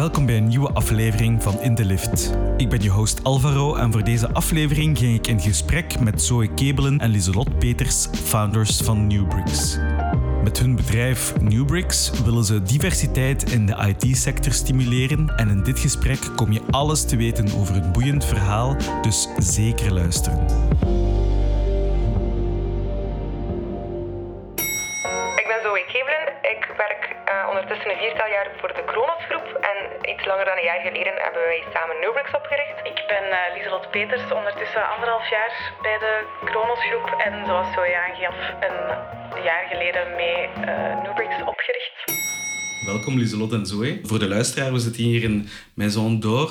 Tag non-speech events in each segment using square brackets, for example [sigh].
Welkom bij een nieuwe aflevering van In de Lift. Ik ben je host Alvaro en voor deze aflevering ging ik in gesprek met Zoe Kebelen en Lieselot Peters, founders van Newbricks. Met hun bedrijf Newbricks willen ze diversiteit in de IT-sector stimuleren en in dit gesprek kom je alles te weten over het boeiend verhaal, dus zeker luisteren. Een jaar geleden hebben wij samen Newbricks opgericht. Ik ben uh, Lieselot Peters, ondertussen anderhalf jaar bij de Kronos Groep. En zoals Zoe aangaf, een jaar geleden mee uh, Newbricks opgericht. Welkom Lieselot en Zoe. Voor de luisteraar, we zitten hier in Maison d'Or.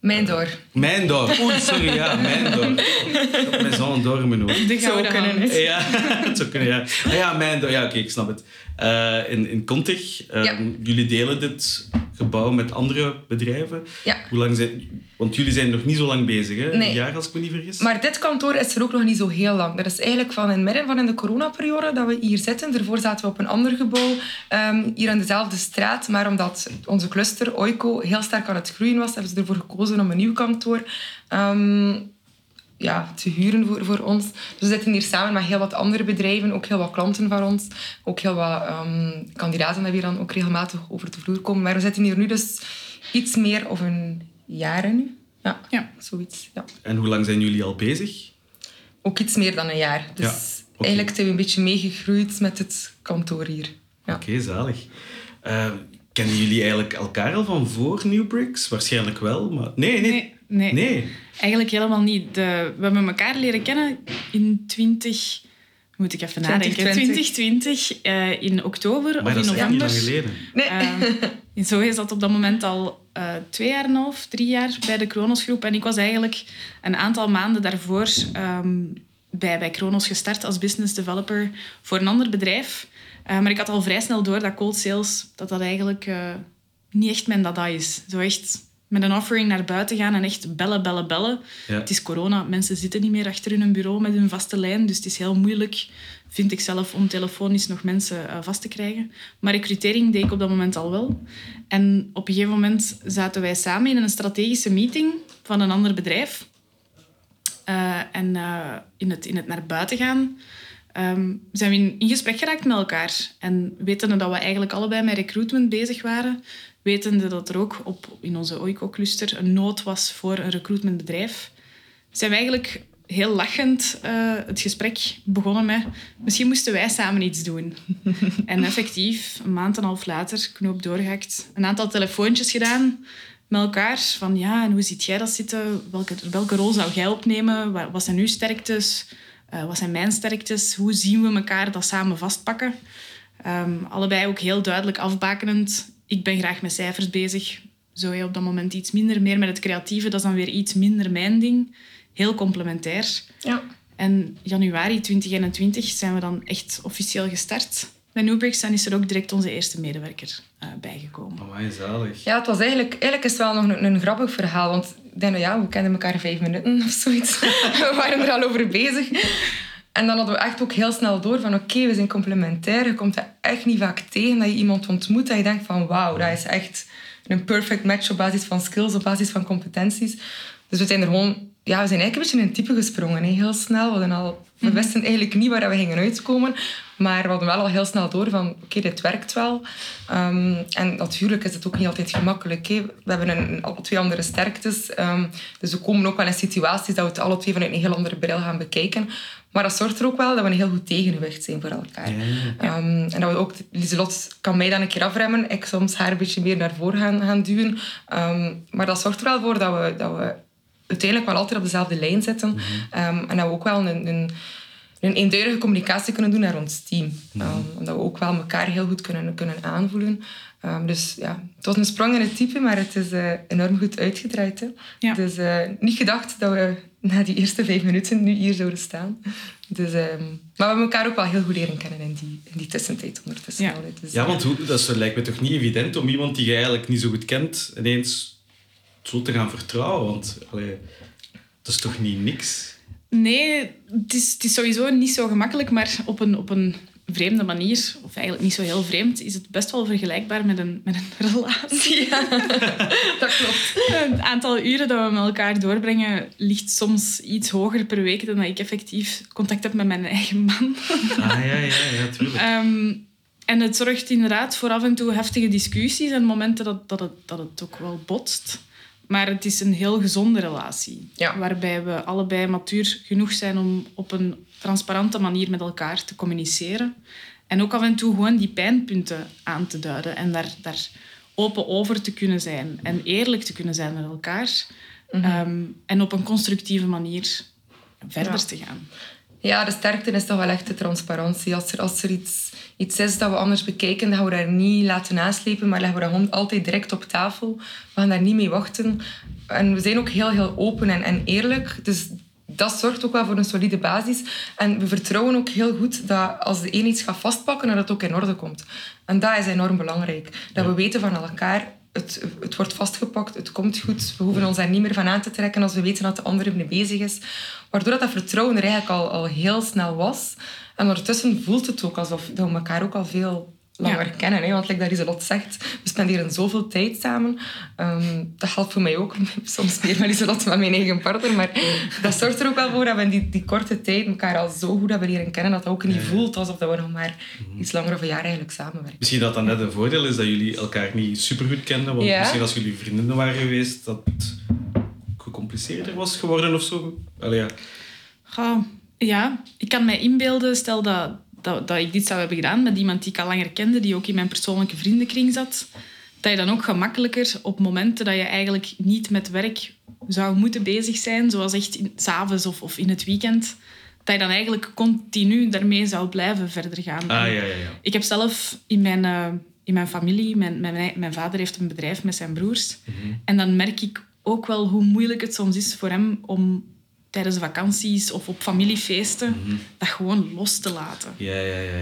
Mijn door. Mijn door. Oeh, sorry, ja, mijn door. [laughs] Mijn zoon door in mijn hoofd. De zou kunnen. Het. Ja, [laughs] het zou kunnen, ja. Ah, ja, mijn door. Ja, oké, ik snap het. Uh, in, in Contig, uh, ja. jullie delen dit gebouw met andere bedrijven. Ja. Hoe lang zijn... Want jullie zijn nog niet zo lang bezig, hè? Nee. Een jaar, als ik me niet vergis. Maar dit kantoor is er ook nog niet zo heel lang. Dat is eigenlijk van in het midden van in de coronaperiode dat we hier zitten. Daarvoor zaten we op een ander gebouw, um, hier aan dezelfde straat. Maar omdat onze cluster, Oiko, heel sterk aan het groeien was, hebben ze ervoor gekozen om een nieuw kantoor um, ja, te huren voor, voor ons. Dus we zitten hier samen met heel wat andere bedrijven, ook heel wat klanten van ons, ook heel wat um, kandidaten die hier dan ook regelmatig over de vloer komen. Maar we zitten hier nu dus iets meer of een jaar nu. Ja, ja. zoiets. Ja. En hoe lang zijn jullie al bezig? Ook iets meer dan een jaar. Dus ja, okay. eigenlijk zijn we een beetje meegegroeid met het kantoor hier. Ja. Oké, okay, zalig. Uh, kennen jullie eigenlijk elkaar al van voor Newbricks? Waarschijnlijk wel, maar... Nee, nee. nee. Nee. nee. Eigenlijk helemaal niet. De, we hebben elkaar leren kennen in 20... Moet ik even nadenken. 2020, uh, in oktober maar of in november. Dat is niet lang geleden. Nee. Uh, zo zat op dat moment al uh, twee jaar en een half, drie jaar bij de Kronos Groep. En ik was eigenlijk een aantal maanden daarvoor um, bij, bij Kronos gestart als business developer voor een ander bedrijf. Uh, maar ik had al vrij snel door dat cold sales dat dat eigenlijk uh, niet echt mijn dada is. Zo echt met een offering naar buiten gaan en echt bellen, bellen, bellen. Ja. Het is corona, mensen zitten niet meer achter hun bureau met hun vaste lijn, dus het is heel moeilijk, vind ik zelf, om telefonisch nog mensen uh, vast te krijgen. Maar recrutering deed ik op dat moment al wel. En op een gegeven moment zaten wij samen in een strategische meeting van een ander bedrijf. Uh, en uh, in, het, in het naar buiten gaan um, zijn we in, in gesprek geraakt met elkaar. En wetende dat we eigenlijk allebei met recruitment bezig waren, wetende dat er ook op, in onze OICO-cluster een nood was voor een recruitmentbedrijf, zijn we eigenlijk heel lachend uh, het gesprek begonnen met misschien moesten wij samen iets doen. [laughs] en effectief, een maand en een half later, knoop doorgehakt, een aantal telefoontjes gedaan met elkaar. Van ja, en hoe ziet jij dat zitten? Welke, welke rol zou jij opnemen? Wat zijn uw sterktes? Uh, wat zijn mijn sterktes? Hoe zien we elkaar dat samen vastpakken? Um, allebei ook heel duidelijk afbakenend. Ik ben graag met cijfers bezig. Zo je op dat moment iets minder. Meer met het creatieve, dat is dan weer iets minder mijn ding. Heel complementair. Ja. En januari 2021 zijn we dan echt officieel gestart. Bij Newbricks en is er ook direct onze eerste medewerker uh, bijgekomen. Amai, zalig. Ja, het was eigenlijk... Eigenlijk is het wel nog een, een grappig verhaal. Want denk, ja, we kenden elkaar vijf minuten of zoiets. [laughs] we waren er al over bezig. En dan hadden we echt ook heel snel door van... Oké, we zijn complementair. Je komt er echt niet vaak tegen dat je iemand ontmoet. Dat je denkt van... Wauw, dat is echt een perfect match op basis van skills, op basis van competenties. Dus we zijn er gewoon... Ja, we zijn eigenlijk een beetje in een type gesprongen. Hè, heel snel. We, hadden al, we wisten eigenlijk niet waar we gingen uitkomen. Maar we hadden wel al heel snel door van... Oké, okay, dit werkt wel. Um, en natuurlijk is het ook niet altijd gemakkelijk. Hè. We hebben een, alle twee andere sterktes. Um, dus we komen ook wel in situaties dat we het alle twee vanuit een heel andere bril gaan bekijken. Maar dat zorgt er ook wel dat we een heel goed tegengewicht zijn voor elkaar. Ja, ja. Um, en dat we ook... Lieselot kan mij dan een keer afremmen. Ik soms haar een beetje meer naar voren gaan, gaan duwen. maar dat zorgt er wel voor dat we... Dat we uiteindelijk wel altijd op dezelfde lijn zitten. Mm -hmm. en dat we ook wel een, een een eenduidige communicatie kunnen doen naar ons team. Um, omdat we ook wel elkaar heel goed kunnen, kunnen aanvoelen. Um, dus ja, het was een sprong in het type, maar het is uh, enorm goed uitgedraaid. Hè? Ja. Dus uh, niet gedacht dat we na die eerste vijf minuten nu hier zouden staan. Dus, um, maar we hebben elkaar ook wel heel goed leren kennen in die, in die tussentijd ondertussen. Ja, dus, ja want hoe, dat is, lijkt me toch niet evident om iemand die je eigenlijk niet zo goed kent ineens zo te gaan vertrouwen. Want allee, dat is toch niet niks? Nee, het is, het is sowieso niet zo gemakkelijk, maar op een, op een vreemde manier, of eigenlijk niet zo heel vreemd, is het best wel vergelijkbaar met een, met een [laughs] relatie. Ja, dat klopt. Het aantal uren dat we met elkaar doorbrengen ligt soms iets hoger per week dan dat ik effectief contact heb met mijn eigen man. Ah, ja, ja, ja, tuurlijk. Ehm, en het zorgt inderdaad voor af en toe heftige discussies en momenten dat, dat, het, dat het ook wel botst. Maar het is een heel gezonde relatie. Ja. Waarbij we allebei matuur genoeg zijn om op een transparante manier met elkaar te communiceren. En ook af en toe gewoon die pijnpunten aan te duiden. En daar, daar open over te kunnen zijn. En eerlijk te kunnen zijn met elkaar. Ehm, en op een constructieve manier verder Ja. te gaan. Ja, de sterkte is toch wel echt de transparantie. Als er, als er iets, iets is dat we anders bekijken, dan gaan we daar niet laten naslepen, maar leggen we dat gewoon altijd direct op tafel. We gaan daar niet mee wachten. En we zijn ook heel, heel open en, en eerlijk. Dus dat zorgt ook wel voor een solide basis. En we vertrouwen ook heel goed dat als de een iets gaat vastpakken, dat het ook in orde komt. En dat is enorm belangrijk. Dat we weten van elkaar, het, het wordt vastgepakt, het komt goed. We hoeven ons daar niet meer van aan te trekken als we weten dat de andere mee bezig is. Waardoor dat, dat vertrouwen er eigenlijk al, al heel snel was. En ondertussen voelt het ook alsof dat we elkaar ook al veel langer Ja. kennen. Hè? Want like dat Iselot zegt, we spenderen zoveel tijd samen. Ehm, dat geldt voor mij ook. [laughs] Soms meer met Iselot met mijn eigen partner. Maar dat zorgt er ook wel voor dat we in die, die korte tijd elkaar al zo goed hebben leren kennen dat dat ook niet voelt alsof dat we nog maar iets langer of een jaar eigenlijk samenwerken. Misschien dat dat net een voordeel is dat jullie elkaar niet supergoed kenden. Want Ja. misschien als jullie vriendinnen waren geweest, dat het gecompliceerder was geworden of zo. Allee, ja. Goh, ja, ik kan mij inbeelden, stel dat, dat, dat ik dit zou hebben gedaan met iemand die ik al langer kende, die ook in mijn persoonlijke vriendenkring zat, dat je dan ook gemakkelijker op momenten dat je eigenlijk niet met werk zou moeten bezig zijn, zoals echt in- 's avonds of, of in het weekend, dat je dan eigenlijk continu daarmee zou blijven verder gaan. Ah, ja, ja, ja. Ik heb zelf in mijn, eh, in mijn familie, mijn, mijn, mijn vader heeft een bedrijf met zijn broers. En dan merk ik ook wel hoe moeilijk het soms is voor hem om tijdens vakanties of op familiefeesten dat gewoon los te laten. Ja, ja, ja, ja.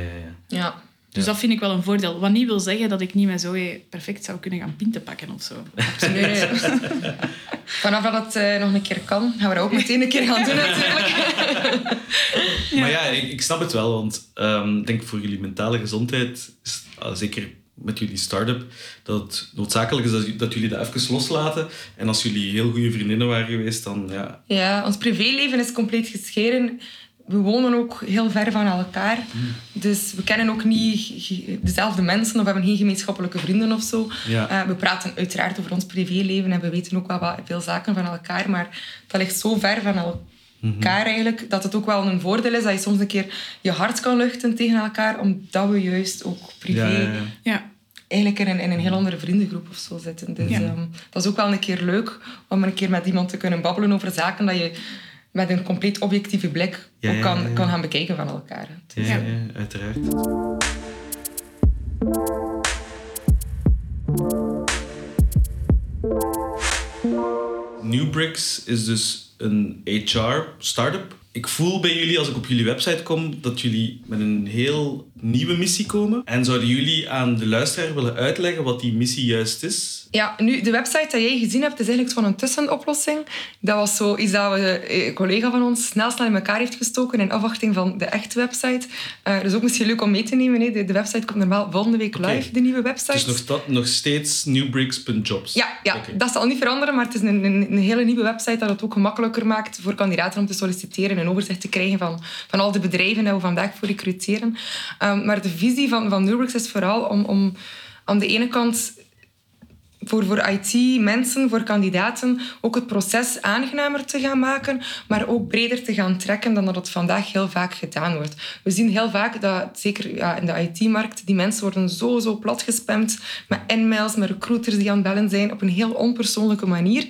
ja. Ja. Dus dat vind ik wel een voordeel. Wat niet wil zeggen dat ik niet met Zoe perfect zou kunnen gaan pinten pakken of zo. Nee, nee. [laughs] Vanaf dat het eh, nog een keer kan, gaan we dat ook meteen een keer gaan doen natuurlijk. [laughs] Maar ja, ik, ik snap het wel, want ehm, ik denk voor jullie mentale gezondheid, is, ah, zeker met jullie start-up, dat het noodzakelijk is dat, dat jullie dat even loslaten. En als jullie heel goede vriendinnen waren geweest, dan ja... Ja, ons privéleven is compleet gescheiden. We wonen ook heel ver van elkaar. Dus we kennen ook niet dezelfde mensen of hebben geen gemeenschappelijke vrienden of zo. Ja. Eh, we praten uiteraard over ons privéleven en we weten ook wel wat, veel zaken van elkaar. Maar dat ligt zo ver van elkaar eigenlijk, dat het ook wel een voordeel is dat je soms een keer je hart kan luchten tegen elkaar, omdat we juist ook privé Ja, ja, ja. Ja, eigenlijk in een, in een heel andere vriendengroep of zo zitten. Dus Ja. ehm, dat is ook wel een keer leuk om een keer met iemand te kunnen babbelen over zaken dat je met een compleet objectieve blik Ja, ook kan, ja, ja. kan gaan bekijken van elkaar. Ja, Ja. ja, uiteraard. Newbricks is dus een HR-startup. Ik voel bij jullie, als ik op jullie website kom, dat jullie met een heel nieuwe missie komen. En zouden jullie aan de luisteraar willen uitleggen wat die missie juist is? Ja, nu, de website dat jij gezien hebt, is eigenlijk zo'n tussenoplossing. Dat was zoiets dat we, eh, een collega van ons snel snel in elkaar heeft gestoken in afwachting van de echte website. Eh dus ook misschien leuk om mee te nemen. Hè. De, de website komt normaal volgende week live, de nieuwe website. Dus nog, nog steeds newbricks.jobs. Ja, ja dat zal niet veranderen, maar het is een, een, een hele nieuwe website dat het ook gemakkelijker maakt voor kandidaten om te solliciteren en een overzicht te krijgen van, van al de bedrijven die we vandaag voor recruteren. Ehm, maar de visie van, van Newworks is vooral om, om aan de ene kant voor, voor IT-mensen, voor kandidaten, ook het proces aangenamer te gaan maken, maar ook breder te gaan trekken dan dat het vandaag heel vaak gedaan wordt. We zien heel vaak dat, zeker ja, in de IT-markt, die mensen worden zo, zo plat gespamd met e-mails, met recruiters die aan het bellen zijn, op een heel onpersoonlijke manier.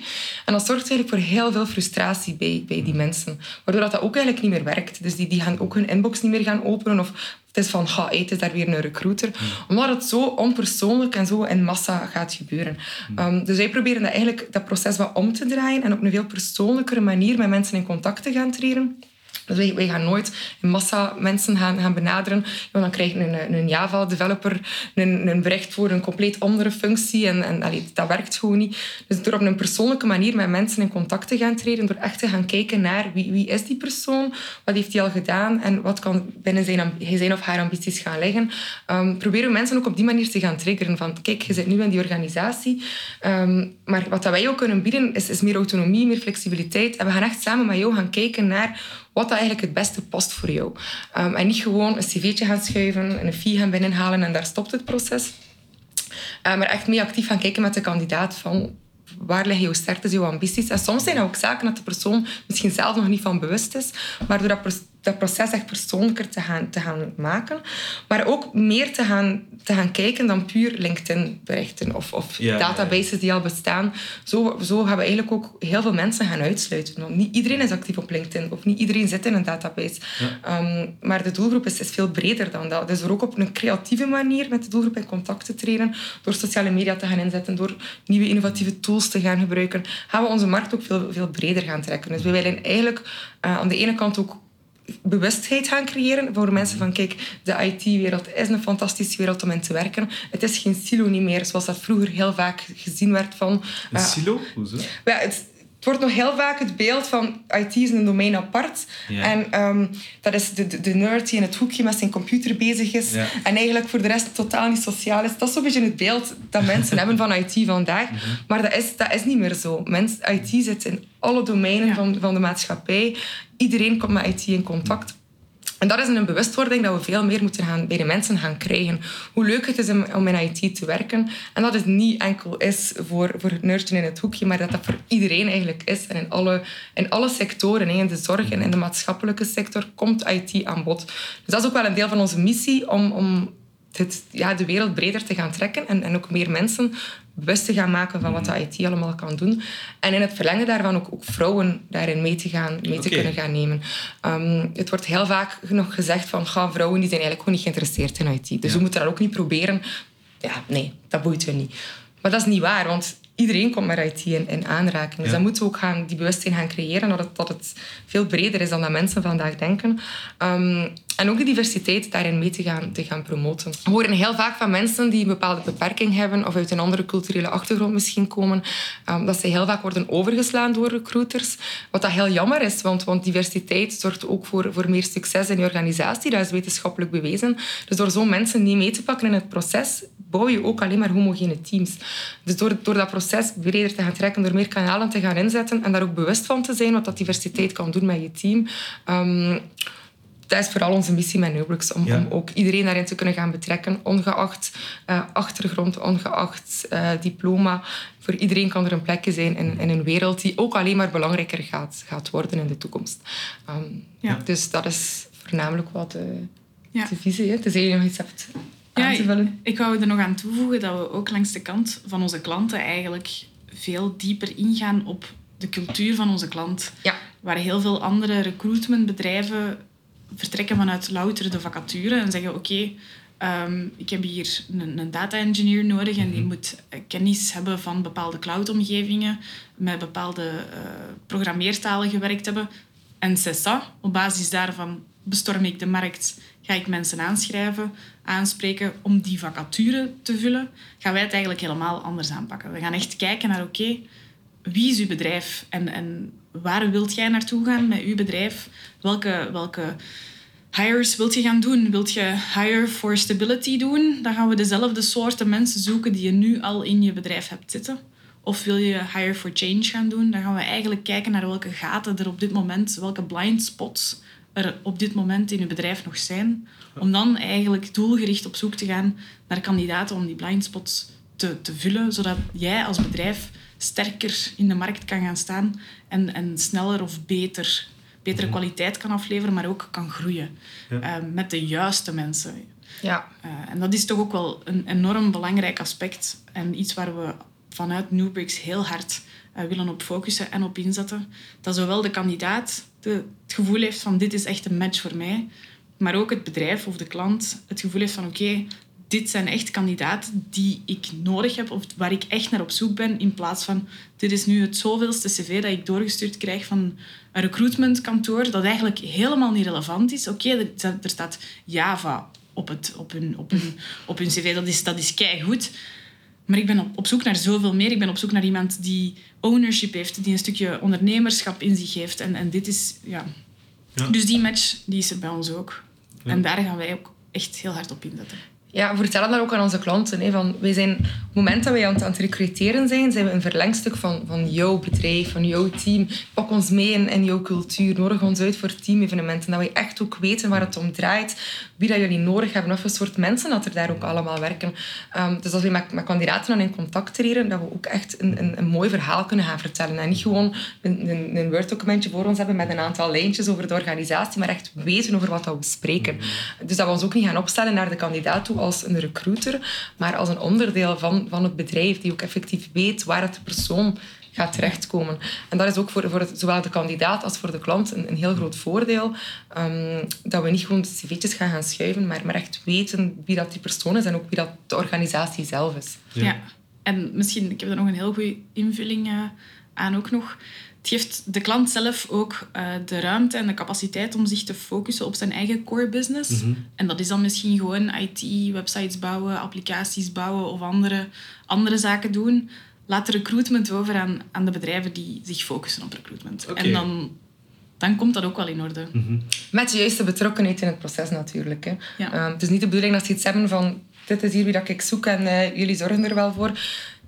En dat zorgt eigenlijk voor heel veel frustratie bij, bij die mensen, waardoor dat, dat ook eigenlijk niet meer werkt. Dus die, die gaan ook hun inbox niet meer gaan openen of het is van, ga, is daar weer een recruiter. Omdat het zo onpersoonlijk en zo in massa gaat gebeuren. Um, dus wij proberen dat, eigenlijk, dat proces wat om te draaien en op een veel persoonlijkere manier met mensen in contact te gaan treden. Dus wij, wij gaan nooit in massa mensen gaan, benaderen. Want dan krijg je een, een Java-developer een, een bericht voor een compleet andere functie. En, en dat werkt gewoon niet. Dus door op een persoonlijke manier met mensen in contact te gaan treden, door echt te gaan kijken naar wie, wie is die persoon, wat heeft hij al gedaan en wat kan binnen zijn, zijn of haar ambities gaan liggen, um, proberen we mensen ook op die manier te gaan triggeren. Van kijk, je zit nu in die organisatie, um, maar wat dat wij ook kunnen bieden is, is meer autonomie, meer flexibiliteit. En we gaan echt samen met jou gaan kijken naar wat dat eigenlijk het beste past voor jou. Um, en niet gewoon een cv'tje gaan schuiven, een fee gaan binnenhalen en daar stopt het proces. Uh, maar echt mee actief gaan kijken met de kandidaat van waar liggen jouw sterktes, jouw ambities. En soms zijn dat ook zaken dat de persoon misschien zelf nog niet van bewust is, maar door dat dat proces echt persoonlijker te gaan, te gaan maken. Maar ook meer te gaan, te gaan kijken dan puur LinkedIn-berichten of, of databases die al bestaan. Zo, zo gaan we eigenlijk ook heel veel mensen gaan uitsluiten. Want niet iedereen is actief op LinkedIn of niet iedereen zit in een database. Ehm, maar de doelgroep is, is veel breder dan dat. Dus door ook op een creatieve manier met de doelgroep in contact te treden, door sociale media te gaan inzetten, door nieuwe innovatieve tools te gaan gebruiken, gaan we onze markt ook veel, veel breder gaan trekken. Dus we willen eigenlijk uh, aan de ene kant ook bewustheid gaan creëren voor mensen van kijk, de IT-wereld is een fantastische wereld om in te werken. Het is geen silo niet meer, zoals dat vroeger heel vaak gezien werd van... Een uh, silo? Hoezo? Ja, het, het wordt nog heel vaak het beeld van IT is een domein apart. En um, dat is de, de, de, nerd die in het hoekje met zijn computer bezig is. En eigenlijk voor de rest totaal niet sociaal is. Dat is zo'n beetje het beeld dat mensen hebben van IT vandaag. Mhm. Maar dat is, dat is niet meer zo. Mens, IT zit in alle domeinen van, van de maatschappij. Iedereen komt met IT in contact. En dat is een bewustwording dat we veel meer moeten gaan, bij de mensen gaan krijgen. Hoe leuk het is om in IT te werken. En dat het niet enkel is voor, voor het nerdje in het hoekje, maar dat dat voor iedereen eigenlijk is. En in alle, in alle sectoren, in de zorg en in de maatschappelijke sector, komt IT aan bod. Dus dat is ook wel een deel van onze missie om, om ja, de wereld breder te gaan trekken en, en ook meer mensen bewust te gaan maken van wat de IT allemaal kan doen. En in het verlengen daarvan ook, ook vrouwen daarin mee te, gaan, mee te kunnen gaan nemen. Um, het wordt heel vaak nog gezegd van vrouwen die zijn eigenlijk gewoon niet geïnteresseerd in IT. Dus we moeten dat ook niet proberen. Ja, nee, dat boeit we niet. Maar dat is niet waar, want iedereen komt met IT in, in aanraking. Dus dan moeten we ook gaan, die bewustzijn gaan creëren dat het, dat het veel breder is dan dat mensen vandaag denken. Um, en ook de diversiteit daarin mee te gaan, te gaan promoten. We horen heel vaak van mensen die een bepaalde beperking hebben of uit een andere culturele achtergrond misschien komen, um, dat ze heel vaak worden overgeslaan door recruiters. Wat dat heel jammer is, want, want diversiteit zorgt ook voor, voor meer succes in je organisatie. Dat is wetenschappelijk bewezen. Dus door zo'n mensen niet mee te pakken in het proces, bouw je ook alleen maar homogene teams. Dus door, door dat proces breder te gaan trekken, door meer kanalen te gaan inzetten en daar ook bewust van te zijn wat dat diversiteit kan doen met je team... Um, dat is vooral onze missie met Newbrooks, om, om, ook iedereen daarin te kunnen gaan betrekken, ongeacht uh, achtergrond, ongeacht uh, diploma. Voor iedereen kan er een plekje zijn in, in, een wereld die ook alleen maar belangrijker gaat, gaat worden in de toekomst. Um, ja. Dus dat is voornamelijk wat de, ja. de visie. Hè. Tenzij je nog iets hebt aan te vullen. Ik, ik wou er nog aan toevoegen dat we ook langs de kant van onze klanten eigenlijk veel dieper ingaan op de cultuur van onze klant. Ja. Waar heel veel andere recruitmentbedrijven vertrekken vanuit louter de vacature en zeggen: Oké, ehm, ik heb hier een, een, data engineer nodig en die mhm. moet kennis hebben van bepaalde cloud-omgevingen, met bepaalde uh, programmeertalen gewerkt hebben. En c'est Op basis daarvan bestorm ik de markt, ga ik mensen aanschrijven, aanspreken om die vacature te vullen. Gaan wij het eigenlijk helemaal anders aanpakken. We gaan echt kijken naar: oké, wie is uw bedrijf en, en waar wilt jij naartoe gaan met uw bedrijf? Welke, welke hires wilt je gaan doen? Wilt je hire for stability doen? Dan gaan we dezelfde soorten mensen zoeken die je nu al in je bedrijf hebt zitten. Of wil je hire for change gaan doen? Dan gaan we eigenlijk kijken naar welke gaten er op dit moment, welke blind spots er op dit moment in je bedrijf nog zijn. Om dan eigenlijk doelgericht op zoek te gaan naar kandidaten om die blind spots te, te vullen, zodat jij als bedrijf sterker in de markt kan gaan staan en, en sneller of beter, betere mhm. kwaliteit kan afleveren, maar ook kan groeien uh, met de juiste mensen. Ja. Uh, en dat is toch ook wel een enorm belangrijk aspect en iets waar we vanuit Newbricks heel hard uh, willen op focussen en op inzetten. Dat zowel de kandidaat het gevoel heeft van dit is echt een match voor mij, maar ook het bedrijf of de klant het gevoel heeft van oké, dit zijn echt kandidaten die ik nodig heb of waar ik echt naar op zoek ben, in plaats van dit is nu het zoveelste cv dat ik doorgestuurd krijg van een recruitmentkantoor dat eigenlijk helemaal niet relevant is. Oké, er, er, staat Java op, het, op, hun, op, op hun cv, dat is, dat is keigoed. Maar ik ben op, op zoek naar zoveel meer. Ik ben op zoek naar iemand die ownership heeft, die een stukje ondernemerschap in zich heeft. En, en dit is, ja. ja. Dus die match die is er bij ons ook. En daar gaan wij ook echt heel hard op inzetten. Ja, vertellen dat ook aan onze klanten. Hè, van, wij zijn, op het moment dat wij aan het, recruteren zijn, zijn we een verlengstuk van, van jouw bedrijf, van jouw team. Pak ons mee in, in jouw cultuur. Nodig ons uit voor teamevenementen. Dat wij echt ook weten waar het om draait. Wie dat jullie nodig hebben. Of een soort mensen dat er daar ook allemaal werken. Um, dus als we met, met kandidaten dan in contact treden, dat we ook echt een, een, een mooi verhaal kunnen gaan vertellen. En niet gewoon een, een, Word-documentje voor ons hebben met een aantal lijntjes over de organisatie, maar echt weten over wat we bespreken. Dus dat we ons ook niet gaan opstellen naar de kandidaat als een recruiter, maar als een onderdeel van, van het bedrijf die ook effectief weet waar het de persoon gaat terechtkomen. En dat is ook voor, voor zowel de kandidaat als voor de klant een, een heel groot voordeel. Um, dat we niet gewoon cv'tjes gaan gaan schuiven, maar, maar echt weten wie dat die persoon is en ook wie dat de organisatie zelf is. Ja, ja. en misschien, ik heb er nog een heel goede invulling uh, aan ook nog het geeft de klant zelf ook uh, de ruimte en de capaciteit om zich te focussen op zijn eigen core business. Mm -hmm. En dat is dan misschien gewoon IT, websites bouwen, applicaties bouwen of andere, andere zaken doen. Laat de recruitment over aan, aan de bedrijven die zich focussen op recruitment. Okay. En dan, dan komt dat ook wel in orde. Mm -hmm. Met de juiste betrokkenheid in het proces natuurlijk. Hè. Ja. Um, het is niet de bedoeling dat ze iets hebben van dit is hier wie dat ik zoek en uh, jullie zorgen er wel voor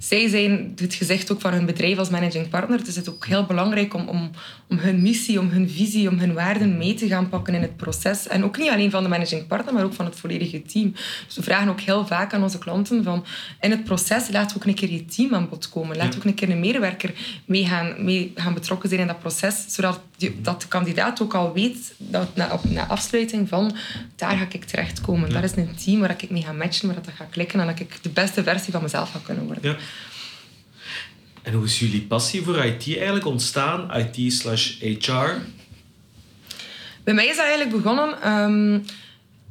zij zijn het gezicht ook van hun bedrijf als managing partner. Dus het is ook heel belangrijk om, om, om hun missie, om hun visie, om hun waarden mee te gaan pakken in het proces. En ook niet alleen van de managing partner, maar ook van het volledige team. Dus we vragen ook heel vaak aan onze klanten van in het proces we ook een keer je team aan bod komen. Laten we ook een keer een medewerker mee gaan, mee gaan betrokken zijn in dat proces, zodat dat de kandidaat ook al weet dat na, op, na afsluiting van daar ga ik terechtkomen. Ja. Dat is een team waar ik mee ga matchen, waar dat ga klikken en dat ik de beste versie van mezelf ga kunnen worden. Ja. En hoe is jullie passie voor IT eigenlijk ontstaan? IT slash HR? Bij mij is dat eigenlijk begonnen... Um,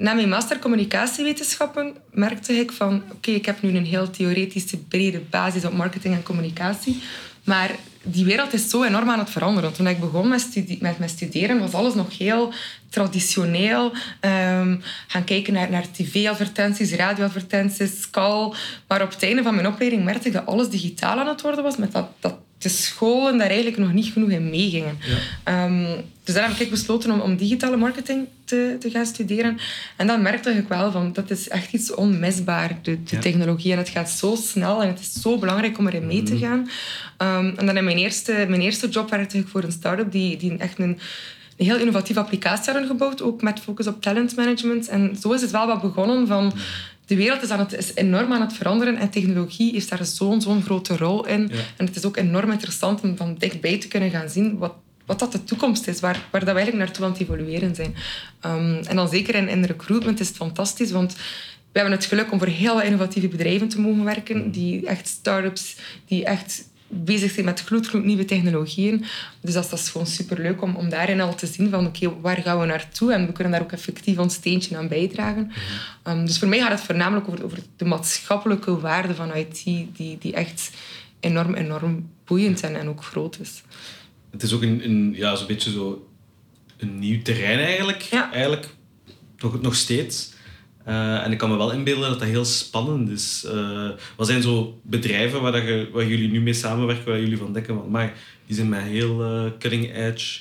na mijn master communicatiewetenschappen merkte ik van... Oké, okay, ik heb nu een heel theoretische, brede basis op marketing en communicatie. Maar die wereld is zo enorm aan het veranderen. Toen ik begon met, studeren, was alles nog heel traditioneel. Um, gaan kijken naar, naar tv-advertenties, radio-advertenties, call. Maar op het einde van mijn opleiding merkte ik dat alles digitaal aan het worden was. Met dat, dat de scholen daar eigenlijk nog niet genoeg in meegingen. Ja. Um, dus daar heb ik besloten om, om digitale marketing te, te, gaan studeren. En dan merkte ik wel van dat is echt iets onmisbaar, de, de ja. technologie. En het gaat zo snel en het is zo belangrijk om erin mee te gaan. Um, en dan in mijn eerste, mijn eerste job werkte ik voor een start-up die, die echt een een heel innovatieve applicatie hadden gebouwd, ook met focus op talentmanagement. En zo is het wel wat begonnen van... De wereld is, aan het, is enorm aan het veranderen en technologie heeft daar zo'n zo'n grote rol in. Ja. En het is ook enorm interessant om van dichtbij te kunnen gaan zien wat, wat dat de toekomst is, waar, waar dat we eigenlijk naartoe aan het evolueren zijn. Um, en dan zeker in, in recruitment is het fantastisch, want we hebben het geluk om voor heel wat innovatieve bedrijven te mogen werken, die echt start-ups, die echt bezig zijn met gloednieuwe technologieën. Dus dat, dat is gewoon superleuk om, om daarin al te zien van oké, okay, waar gaan we naartoe? En we kunnen daar ook effectief ons steentje aan bijdragen. Mm. Um, dus voor mij gaat het voornamelijk over, over de maatschappelijke waarde van IT, die, die echt enorm, enorm boeiend zijn en ook groot is. Het is ook een, een ja, zo'n beetje zo een nieuw terrein eigenlijk. Ja. Eigenlijk nog, nog steeds. Uh, en ik kan me wel inbeelden dat dat heel spannend is. Uh, wat zijn zo bedrijven waar, dat je, waar jullie nu mee samenwerken, waar jullie van denken maar die zijn met heel uh, cutting edge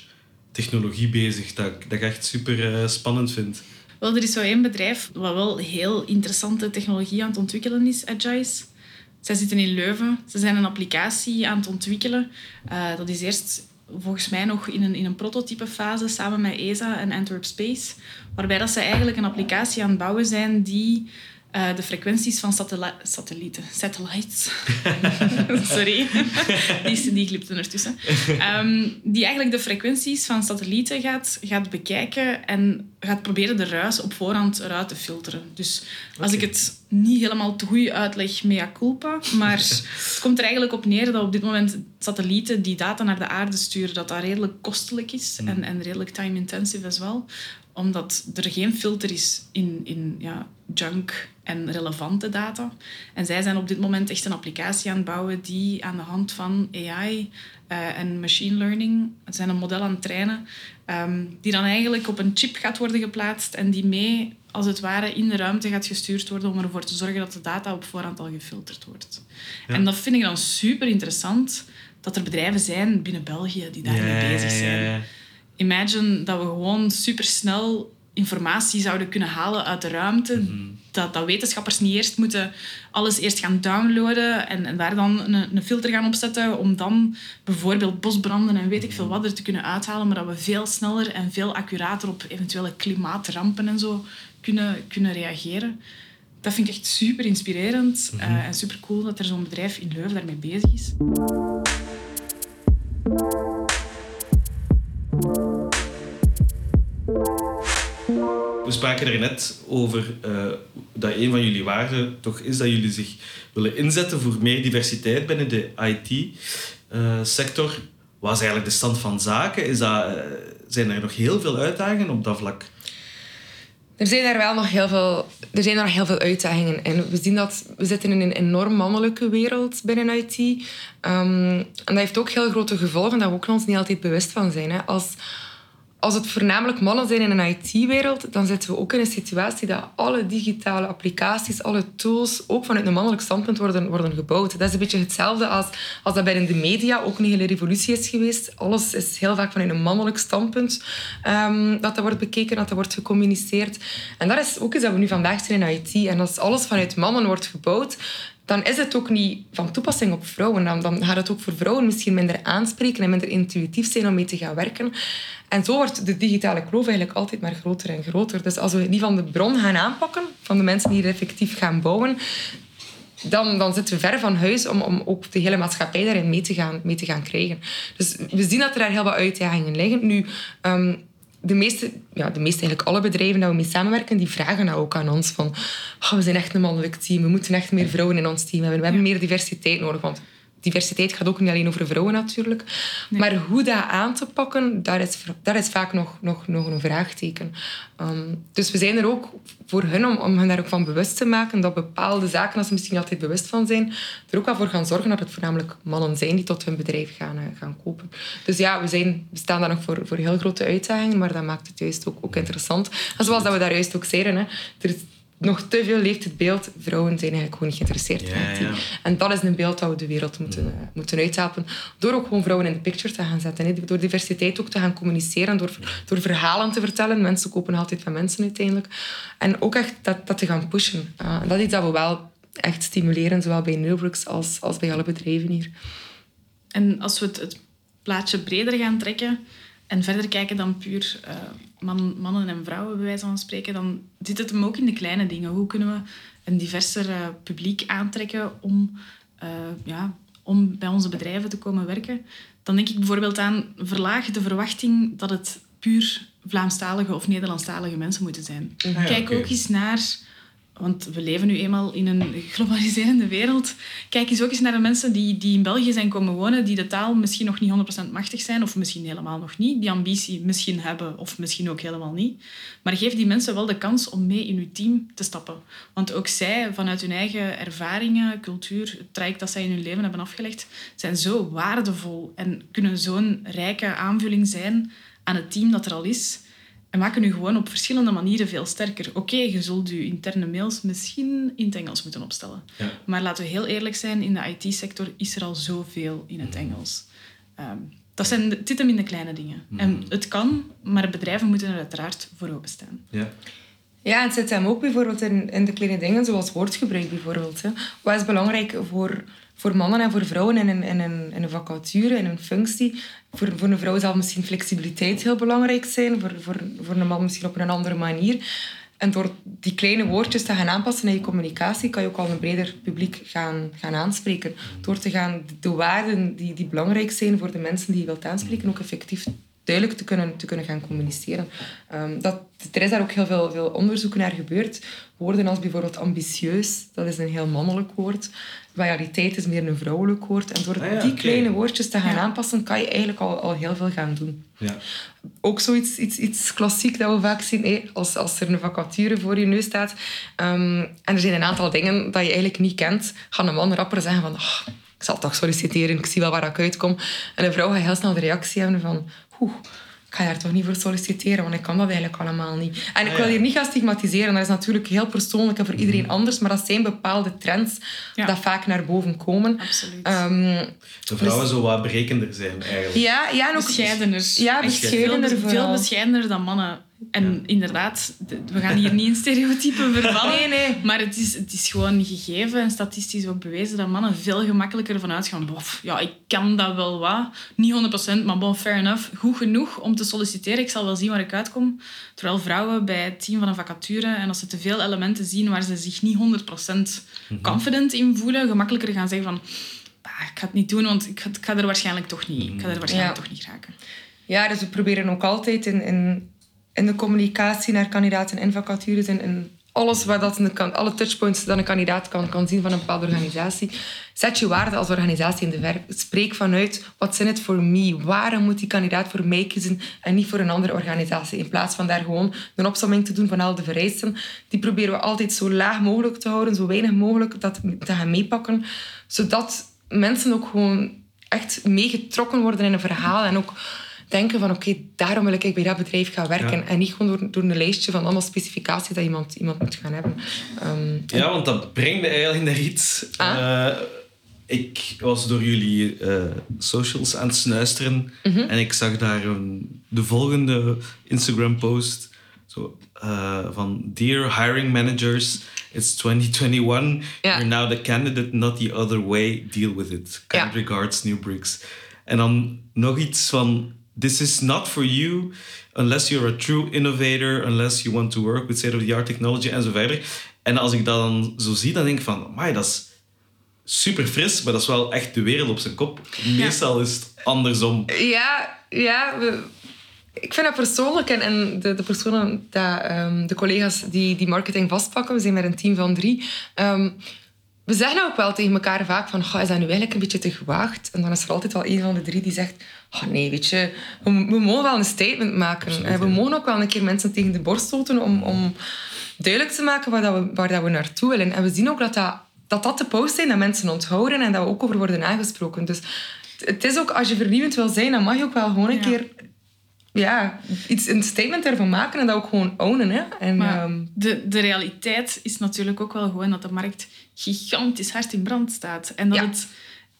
technologie bezig, dat, dat ik echt super spannend vind. Wel, er is zo één bedrijf wat wel heel interessante technologie aan het ontwikkelen is, Agice. Zij zitten in Leuven. Ze zijn een applicatie aan het ontwikkelen. dat is eerst volgens mij nog in een, in een prototypefase samen met ESA en Antwerp Space, waarbij dat ze eigenlijk een applicatie aan het bouwen zijn die uh, de frequenties van satellieten, satellites, [laughs] sorry, die, die glipte ertussen, um, die eigenlijk de frequenties van satellieten gaat, gaat bekijken en gaat proberen de ruis op voorhand eruit te filteren. Dus als ik het niet helemaal te goed uitleg, mea culpa, maar het komt er eigenlijk op neer dat op dit moment satellieten die data naar de aarde sturen, dat dat redelijk kostelijk is en, en redelijk time-intensive as wel omdat er geen filter is in, in ja, junk en relevante data. En zij zijn op dit moment echt een applicatie aan het bouwen die aan de hand van AI uh, en machine learning, het zijn een model aan het trainen, um, die dan eigenlijk op een chip gaat worden geplaatst en die mee, als het ware, in de ruimte gaat gestuurd worden om ervoor te zorgen dat de data op voorhand al gefilterd wordt. Ja. En dat vind ik dan super interessant, dat er bedrijven zijn binnen België die daarmee ja, bezig zijn. Imagine dat we gewoon supersnel informatie zouden kunnen halen uit de ruimte. Mhm. dat, dat wetenschappers niet eerst moeten alles eerst gaan downloaden en, en daar dan een, een, filter gaan opzetten om dan bijvoorbeeld bosbranden en weet ik veel wat er te kunnen uithalen, maar dat we veel sneller en veel accurater op eventuele klimaatrampen en zo kunnen, kunnen reageren. Dat vind ik echt super inspirerend mhm. uh, en super cool dat er zo'n bedrijf in Leuven daarmee bezig is. Spraken er net over uh, dat een van jullie waarden toch is dat jullie zich willen inzetten voor meer diversiteit binnen de IT-sector. Uh, Wat is eigenlijk de stand van zaken? Is dat, uh, zijn er nog heel veel uitdagingen op dat vlak? Er zijn er wel nog heel veel, er zijn er nog heel veel uitdagingen. En we zien dat we zitten in een enorm mannelijke wereld binnen IT. Ehm, en dat heeft ook heel grote gevolgen dat we ook ons niet altijd bewust van zijn. Hè. Als, als het voornamelijk mannen zijn in een IT-wereld, dan zitten we ook in een situatie dat alle digitale applicaties, alle tools, ook vanuit een mannelijk standpunt worden, worden gebouwd. Dat is een beetje hetzelfde als, als dat bij de media ook een hele revolutie is geweest. Alles is heel vaak vanuit een mannelijk standpunt um, dat dat wordt bekeken, dat dat wordt gecommuniceerd. En dat is ook iets dat we nu vandaag zien in IT. En als alles vanuit mannen wordt gebouwd, dan is het ook niet van toepassing op vrouwen. Dan, dan gaat het ook voor vrouwen misschien minder aanspreken en minder intuïtief zijn om mee te gaan werken. En zo wordt de digitale kloof eigenlijk altijd maar groter en groter. Dus als we niet van de bron gaan aanpakken, van de mensen die er effectief gaan bouwen, dan, dan zitten we ver van huis om, om ook de hele maatschappij daarin mee te, gaan, mee te gaan krijgen. Dus we zien dat er daar heel wat uitdagingen liggen. Nu, um, de meeste, ja, de meeste, eigenlijk alle bedrijven dat we mee samenwerken, die vragen nou ook aan ons van oh, we zijn echt een mannelijk team, we moeten echt meer vrouwen in ons team hebben. We hebben meer diversiteit nodig, want diversiteit gaat ook niet alleen over vrouwen natuurlijk. Maar hoe dat aan te pakken, daar is, daar is vaak nog, nog, nog een vraagteken. Um, dus we zijn er ook voor hun om, om hen daar ook van bewust te maken dat bepaalde zaken, als ze misschien niet altijd bewust van zijn, er ook wel voor gaan zorgen dat het voornamelijk mannen zijn die tot hun bedrijf gaan, uh, gaan kopen. Dus ja, we, zijn, we staan daar nog voor, voor heel grote uitdagingen, maar dat maakt het juist ook, ook interessant. En zoals dat we daar juist ook zeiden, hè, er is nog te veel leeft het beeld, vrouwen zijn eigenlijk gewoon niet geïnteresseerd in IT. En dat is een beeld dat we de wereld moeten, uh, moeten uithelpen. Door ook gewoon vrouwen in de picture te gaan zetten. Hè. Door diversiteit ook te gaan communiceren, door, door verhalen te vertellen. Mensen kopen altijd van mensen uiteindelijk. En ook echt dat, dat te gaan pushen. Uh, dat is iets dat we wel echt stimuleren, zowel bij Neubrooks als, als bij alle bedrijven hier. En als we het, het plaatje breder gaan trekken en verder kijken dan puur... Uh man, mannen en vrouwen, bij wijze van spreken, dan zit het hem ook in de kleine dingen. Hoe kunnen we een diverser uh, publiek aantrekken om, uh, ja, om bij onze bedrijven te komen werken? Dan denk ik bijvoorbeeld aan verlaag de verwachting dat het puur Vlaamstalige of Nederlandstalige mensen moeten zijn. Kijk ook eens naar want we leven nu eenmaal in een globaliserende wereld. Kijk eens ook eens naar de mensen die, die in België zijn komen wonen, die de taal misschien nog niet 100% machtig zijn, of misschien helemaal nog niet, die ambitie misschien hebben, of misschien ook helemaal niet. Maar geef die mensen wel de kans om mee in uw team te stappen. Want ook zij, vanuit hun eigen ervaringen, cultuur, het traject dat zij in hun leven hebben afgelegd, zijn zo waardevol en kunnen zo'n rijke aanvulling zijn aan het team dat er al is en maken u gewoon op verschillende manieren veel sterker. Oké, je zult je interne mails misschien in het Engels moeten opstellen. Ja. Maar laten we heel eerlijk zijn, in de IT-sector is er al zoveel in het Engels. Um, dat zijn, het zit hem in de kleine dingen. Mm. En het kan, maar bedrijven moeten er uiteraard voor openstaan. Ja. Ja, het zit hem ook bijvoorbeeld in, in de kleine dingen, zoals woordgebruik bijvoorbeeld. Hè. Wat is belangrijk voor voor mannen en voor vrouwen in een, in een, in een vacature, in een functie. Voor, voor een vrouw zal misschien flexibiliteit heel belangrijk zijn, voor, voor, voor een man misschien op een andere manier. En door die kleine woordjes te gaan aanpassen in je communicatie, kan je ook al een breder publiek gaan, gaan aanspreken. Door te gaan de waarden die, die belangrijk zijn voor de mensen die je wilt aanspreken, ook effectief duidelijk te kunnen, te kunnen gaan communiceren. Ehm, dat, er is daar ook heel veel, veel onderzoek naar gebeurd. Woorden als bijvoorbeeld ambitieus, dat is een heel mannelijk woord. Loyaliteit is meer een vrouwelijk woord. En door Ah ja, die kleine woordjes te gaan Ja. aanpassen, kan je eigenlijk al, al heel veel gaan doen. Ja. Ook zoiets iets, iets klassiek dat we vaak zien, hé, als, als er een vacature voor je neus staat ehm, en er zijn een aantal dingen dat je eigenlijk niet kent, gaan een man rapper zeggen van "Ah, ik zal toch solliciteren, ik zie wel waar ik uitkom. En een vrouw gaat heel snel de reactie hebben van oeh, ik ga daar toch niet voor solliciteren, want ik kan dat eigenlijk allemaal niet. En ik Ah, wil hier niet gaan stigmatiseren, dat is natuurlijk heel persoonlijk en voor iedereen anders, maar dat zijn bepaalde trends Ja. dat vaak naar boven komen. Absoluut. Ehm, De vrouwen zo wat berekender zijn, eigenlijk. ja, ja, en ook bescheidener. Ja, bescheidener Veel, veel bescheidener dan mannen. En inderdaad, de- we gaan hier niet in stereotypen vervallen. Nee, nee. Maar het is, het is gewoon gegeven en statistisch ook bewezen dat mannen veel gemakkelijker ervan uitgaan. Bof, ja, ik kan dat wel wat. Niet 100%, maar bon, fair enough. Goed genoeg om te solliciteren. Ik zal wel zien waar ik uitkom. Terwijl vrouwen bij het team van een vacature, en als ze te veel elementen zien waar ze zich niet 100% confident in voelen, gemakkelijker gaan zeggen van... "Bah, Ik ga het niet doen, want ik ga, ik ga er waarschijnlijk toch niet, ik ga er waarschijnlijk Ja. toch niet raken. Ja, dus we proberen ook altijd in, in, in de communicatie naar kandidaten en vacatures en alles wat dat alle touchpoints dat een kandidaat kan, kan zien van een bepaalde organisatie. Zet je waarde als organisatie in de werk. Spreek vanuit, what's in it for me? Waarom moet die kandidaat voor mij kiezen en niet voor een andere organisatie? In plaats van daar gewoon een opsomming te doen van al de vereisten. Die proberen we altijd zo laag mogelijk te houden, zo weinig mogelijk dat te gaan meepakken. Zodat mensen ook gewoon echt meegetrokken worden in een verhaal en ook denken van oké, daarom wil ik bij dat bedrijf gaan werken. Ja. En niet gewoon door, door een lijstje van allemaal specificaties dat iemand, iemand moet gaan hebben. Ehm, Ja, want dat brengt me eigenlijk naar iets. Ah. Eh, ik was door jullie eh, socials aan het snuisteren Mhm. en ik zag daar een, de volgende Instagram-post zo, eh, van Dear hiring managers, it's 2021. Ja. You're now the candidate, not the other way. Deal with it. Kind regards, New Bricks. En dan nog iets van This is not for you unless you're a true innovator, unless you want to work with state-of-the-art technology en zo verder. En als ik dat dan zo zie, dan denk ik van, amai, dat is super fris, maar dat is wel echt de wereld op zijn kop. Meestal is het andersom. Ja, ja we- ik vind dat persoonlijk. En, en de, de personen, dat, ehm, de collega's die, die marketing vastpakken, we zijn met een team van drie. ehm, we zeggen ook wel tegen elkaar vaak van, "Goh, is dat nu eigenlijk een beetje te gewaagd? En dan is er altijd wel een van de drie die zegt, oh nee, weet je, we, we mogen wel een statement maken. Absoluut, Eh, we ja. mogen ook wel een keer mensen tegen de borst stoten om, om duidelijk te maken waar, dat we, waar dat we naartoe willen. En we zien ook dat dat, dat dat de posts zijn dat mensen onthouden en dat we ook over worden aangesproken. Dus het is ook, als je vernieuwend wil zijn, dan mag je ook wel gewoon een Ja. keer ja, iets, een statement ervan maken en dat ook gewoon ownen. Hè? En, Maar ehm, de, de realiteit is natuurlijk ook wel gewoon dat de markt gigantisch hard in brand staat. En dat Ja. het,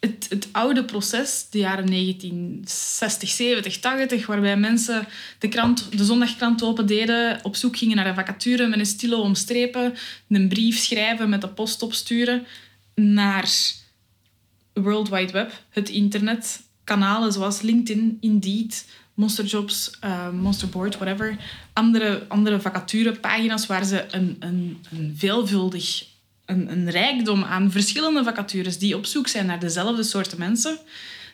het, het oude proces, de jaren 1960, 70, 80, waarbij mensen de, krant, de zondagkrant open deden, op zoek gingen naar een vacature met een stilo omstrepen, een brief schrijven, met de post opsturen, naar World Wide Web, het internet, kanalen zoals LinkedIn, Indeed, Monsterjobs, eh Monsterboard, whatever. Andere, andere vacaturepagina's waar ze een, een, een veelvuldig, een, een rijkdom aan verschillende vacatures die op zoek zijn naar dezelfde soorten mensen.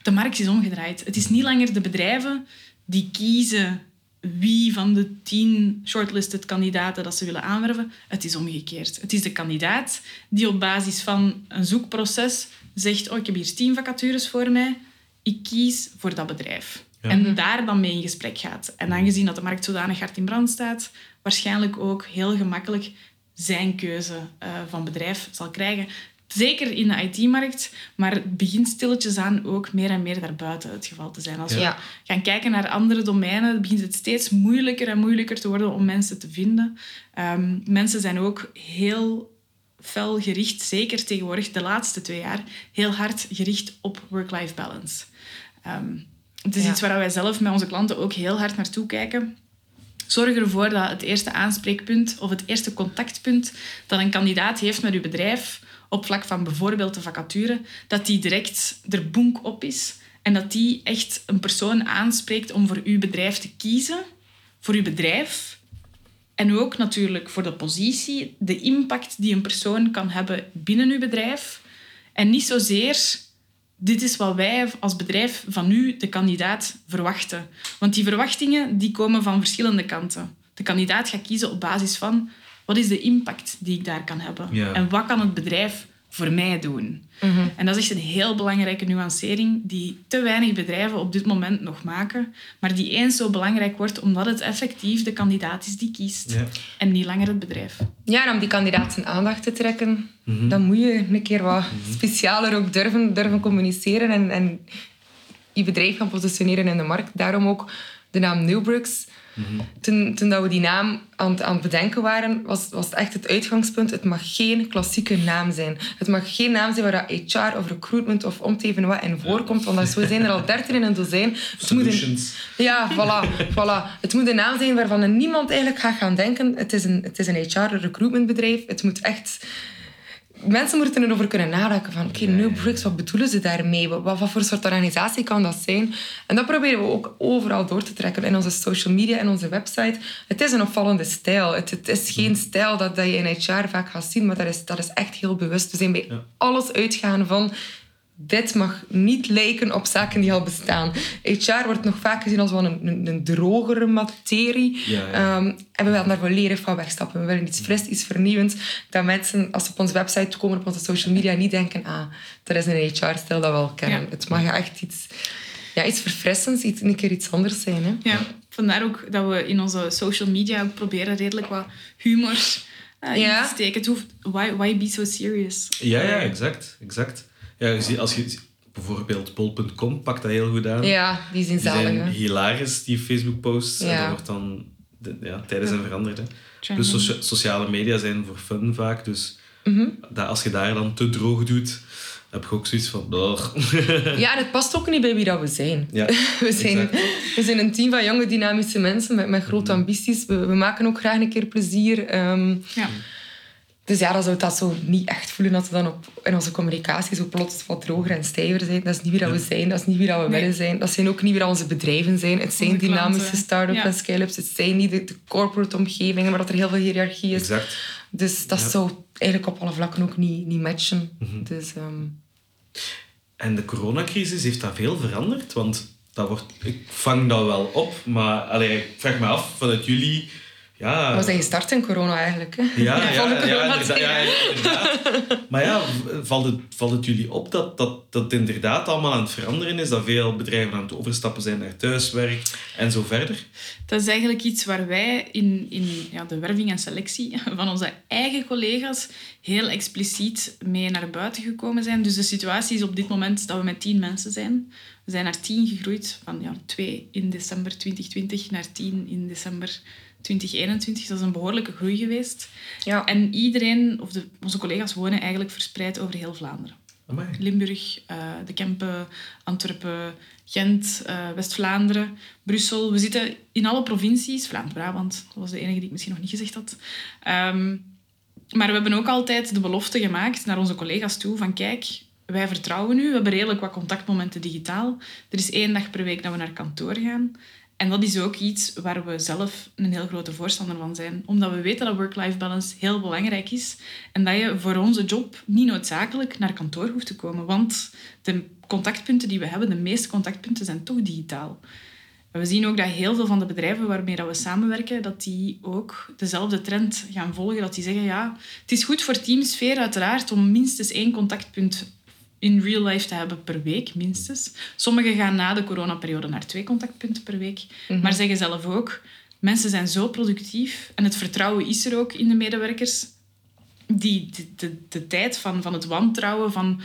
De markt is omgedraaid. Het is niet langer de bedrijven die kiezen wie van de tien shortlisted kandidaten dat ze willen aanwerven. Het is omgekeerd. Het is de kandidaat die op basis van een zoekproces zegt oh, ik heb hier tien vacatures voor mij. Ik kies voor dat bedrijf. Ja. En daar dan mee in gesprek gaat. En aangezien dat de markt zodanig hard in brand staat, waarschijnlijk ook heel gemakkelijk zijn keuze eh, van bedrijf zal krijgen. Zeker in de IT-markt, maar het begint stilletjes aan ook meer en meer daarbuiten het geval te zijn. Als we gaan kijken naar andere domeinen, begint het steeds moeilijker en moeilijker te worden om mensen te vinden. Ehm, mensen zijn ook heel fel gericht, zeker tegenwoordig de laatste twee jaar, heel hard gericht op work-life balance. Ehm, het is Ja. iets waar wij zelf met onze klanten ook heel hard naartoe kijken. Zorg ervoor dat het eerste aanspreekpunt of het eerste contactpunt dat een kandidaat heeft met uw bedrijf op vlak van bijvoorbeeld de vacature, dat die direct er boek op is en dat die echt een persoon aanspreekt om voor uw bedrijf te kiezen, voor uw bedrijf en ook natuurlijk voor de positie, de impact die een persoon kan hebben binnen uw bedrijf. En niet zozeer dit is wat wij als bedrijf van u, de kandidaat, verwachten. Want die verwachtingen die komen van verschillende kanten. De kandidaat gaat kiezen op basis van wat is de impact die ik daar kan hebben? Ja. En wat kan het bedrijf voor mij doen? En dat is echt een heel belangrijke nuancering die te weinig bedrijven op dit moment nog maken, maar die eens zo belangrijk wordt omdat het effectief de kandidaat is die kiest Ja. en niet langer het bedrijf. Ja, en om die kandidaat zijn aandacht te trekken, dan moet je een keer wat specialer ook durven, durven communiceren en, en je bedrijf gaan positioneren in de markt. Daarom ook de naam Newbrooks. Toen, toen dat we die naam aan, het- aan het bedenken waren, was, was het echt het uitgangspunt. Het mag geen klassieke naam zijn. Het mag geen naam zijn waar dat HR of recruitment of om te even wat in voorkomt. Want dat- zo zijn er al dertien in een dozijn. Het moet een- Solutions. ja, voilà, voilà. Het moet een naam zijn waarvan niemand eigenlijk gaat gaan denken. Het is een, het is een HR-recruitmentbedrijf. Het moet echt... Mensen moeten erover kunnen nadenken van... Oké, New Bricks, wat bedoelen ze daarmee? Wat, wat voor soort organisatie kan dat zijn? En dat proberen we ook overal door te trekken. In onze social media en onze website. Het is een opvallende stijl. Het, het is geen stijl dat, dat je in HR vaak gaat zien. Maar dat is, dat is echt heel bewust. We zijn bij alles uitgaan van dit mag niet lijken op zaken die al bestaan. HR wordt nog vaak gezien als wel een, een, een drogere materie. Ja, ja. Ehm, en we willen daarvoor leren van wegstappen. We willen iets fris, iets vernieuwends. Dat mensen, als ze op onze website komen, op onze social media, niet denken ah, dat is een HR-stijl dat we al kennen. Ja. Het mag echt iets, ja, iets verfrissends, iets, een keer iets anders zijn. Hè? Ja, vandaar ook dat we in onze social media ook proberen redelijk wat humor eh, Ja. in te steken. Het hoeft, why, why be so serious? Ja, ja, exact. exact. Ja, je ziet- als je bijvoorbeeld bol.com pakt dat heel goed aan. Ja, die zijn Die zalig. zijn hè. hilarisch, die Facebook-posts. En Ja. dat wordt dan... de- ja, tijden zijn veranderd. Hè. Trending. Plus socia- sociale media zijn voor fun vaak. Dus Mhm. dat, als je daar dan te droog doet, heb je ook zoiets van... [laughs] Ja, en het past ook niet bij wie dat we zijn. Ja, [laughs] we, zijn exact. we zijn een team van jonge, dynamische mensen met, met grote ambities. We, we maken ook graag een keer plezier. Ehm, Ja. Dus ja, dan zou dat zo niet echt voelen dat we dan op, in onze communicatie zo plots wat droger en stijver zijn. Dat is niet wie dat we zijn, dat is niet wie dat we Nee. willen zijn. Dat zijn ook niet wie dat onze bedrijven zijn. Het zijn Onze dynamische klanten. start-ups Ja. en scale-ups. Het zijn niet de, de corporate omgevingen, maar dat er heel veel hiërarchie is. Exact. Dus dat Ja. zou eigenlijk op alle vlakken ook niet, niet matchen. Mhm. Dus... ehm, En de coronacrisis heeft dat veel veranderd? Want dat wordt, ik vang dat wel op, maar allee, ik vraag me af, vanuit jullie... Ja, we zijn gestart in corona eigenlijk. Hè? Ja, [laughs] ja, ja, inderdaad, ja, inderdaad. Maar ja, valt het, valt het jullie op dat, dat dat het inderdaad allemaal aan het veranderen is? Dat veel bedrijven aan het overstappen zijn naar thuiswerk en zo verder? Dat is eigenlijk iets waar wij in, in ja, de werving en selectie van onze eigen collega's heel expliciet mee naar buiten gekomen zijn. Dus de situatie is op dit moment dat we met tien mensen zijn. We zijn naar tien gegroeid, van ja, twee in december 2020 naar tien in december 2021. Dat is een behoorlijke groei geweest. Ja. En iedereen, of de, onze collega's, wonen eigenlijk verspreid over heel Vlaanderen. Amai. Limburg, eh, de Kempen, Antwerpen, Gent, eh, West-Vlaanderen, Brussel. We zitten in alle provincies. Vlaams-Brabant, dat was de enige die ik misschien nog niet gezegd had. Ehm, maar we hebben ook altijd de belofte gemaakt naar onze collega's toe van kijk, wij vertrouwen u. We hebben redelijk wat contactmomenten digitaal. Er is één dag per week dat we naar kantoor gaan. En dat is ook iets waar we zelf een heel grote voorstander van zijn. Omdat we weten dat work-life balance heel belangrijk is. En dat je voor onze job niet noodzakelijk naar kantoor hoeft te komen. Want de contactpunten die we hebben, de meeste contactpunten, zijn toch digitaal. We zien ook dat heel veel van de bedrijven waarmee we samenwerken, dat die ook dezelfde trend gaan volgen. Dat die zeggen, ja, het is goed voor teamsfeer uiteraard om minstens één contactpunt in real life te hebben per week, minstens. Sommigen gaan na de coronaperiode naar twee contactpunten per week. Maar zeggen zelf ook, mensen zijn zo productief en het vertrouwen is er ook in de medewerkers die, de, de, de tijd van, van het wantrouwen van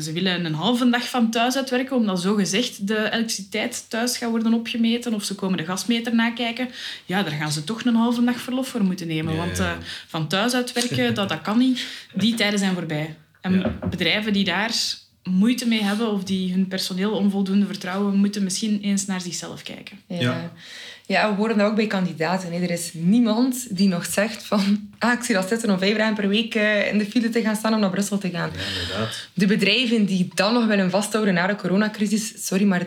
ze willen een halve dag van thuis uitwerken omdat zo gezegd de elektriciteit thuis gaat worden opgemeten of ze komen de gasmeter nakijken. Ja, daar gaan ze toch een halve dag verlof voor moeten nemen. Ja, Want eh, van thuis uitwerken, dat, dat kan niet. Die tijden zijn voorbij. En Ja. bedrijven die daar moeite mee hebben of die hun personeel onvoldoende vertrouwen, moeten misschien eens naar zichzelf kijken. Ja. Ja. ja. we horen dat ook bij kandidaten. hè. Er is niemand die nog zegt van... Ah, ik zie dat zitten om vijf dagen per week eh, in de file te gaan staan om naar Brussel te gaan. Ja, inderdaad. De bedrijven die dan nog willen vasthouden na de coronacrisis... Sorry, maar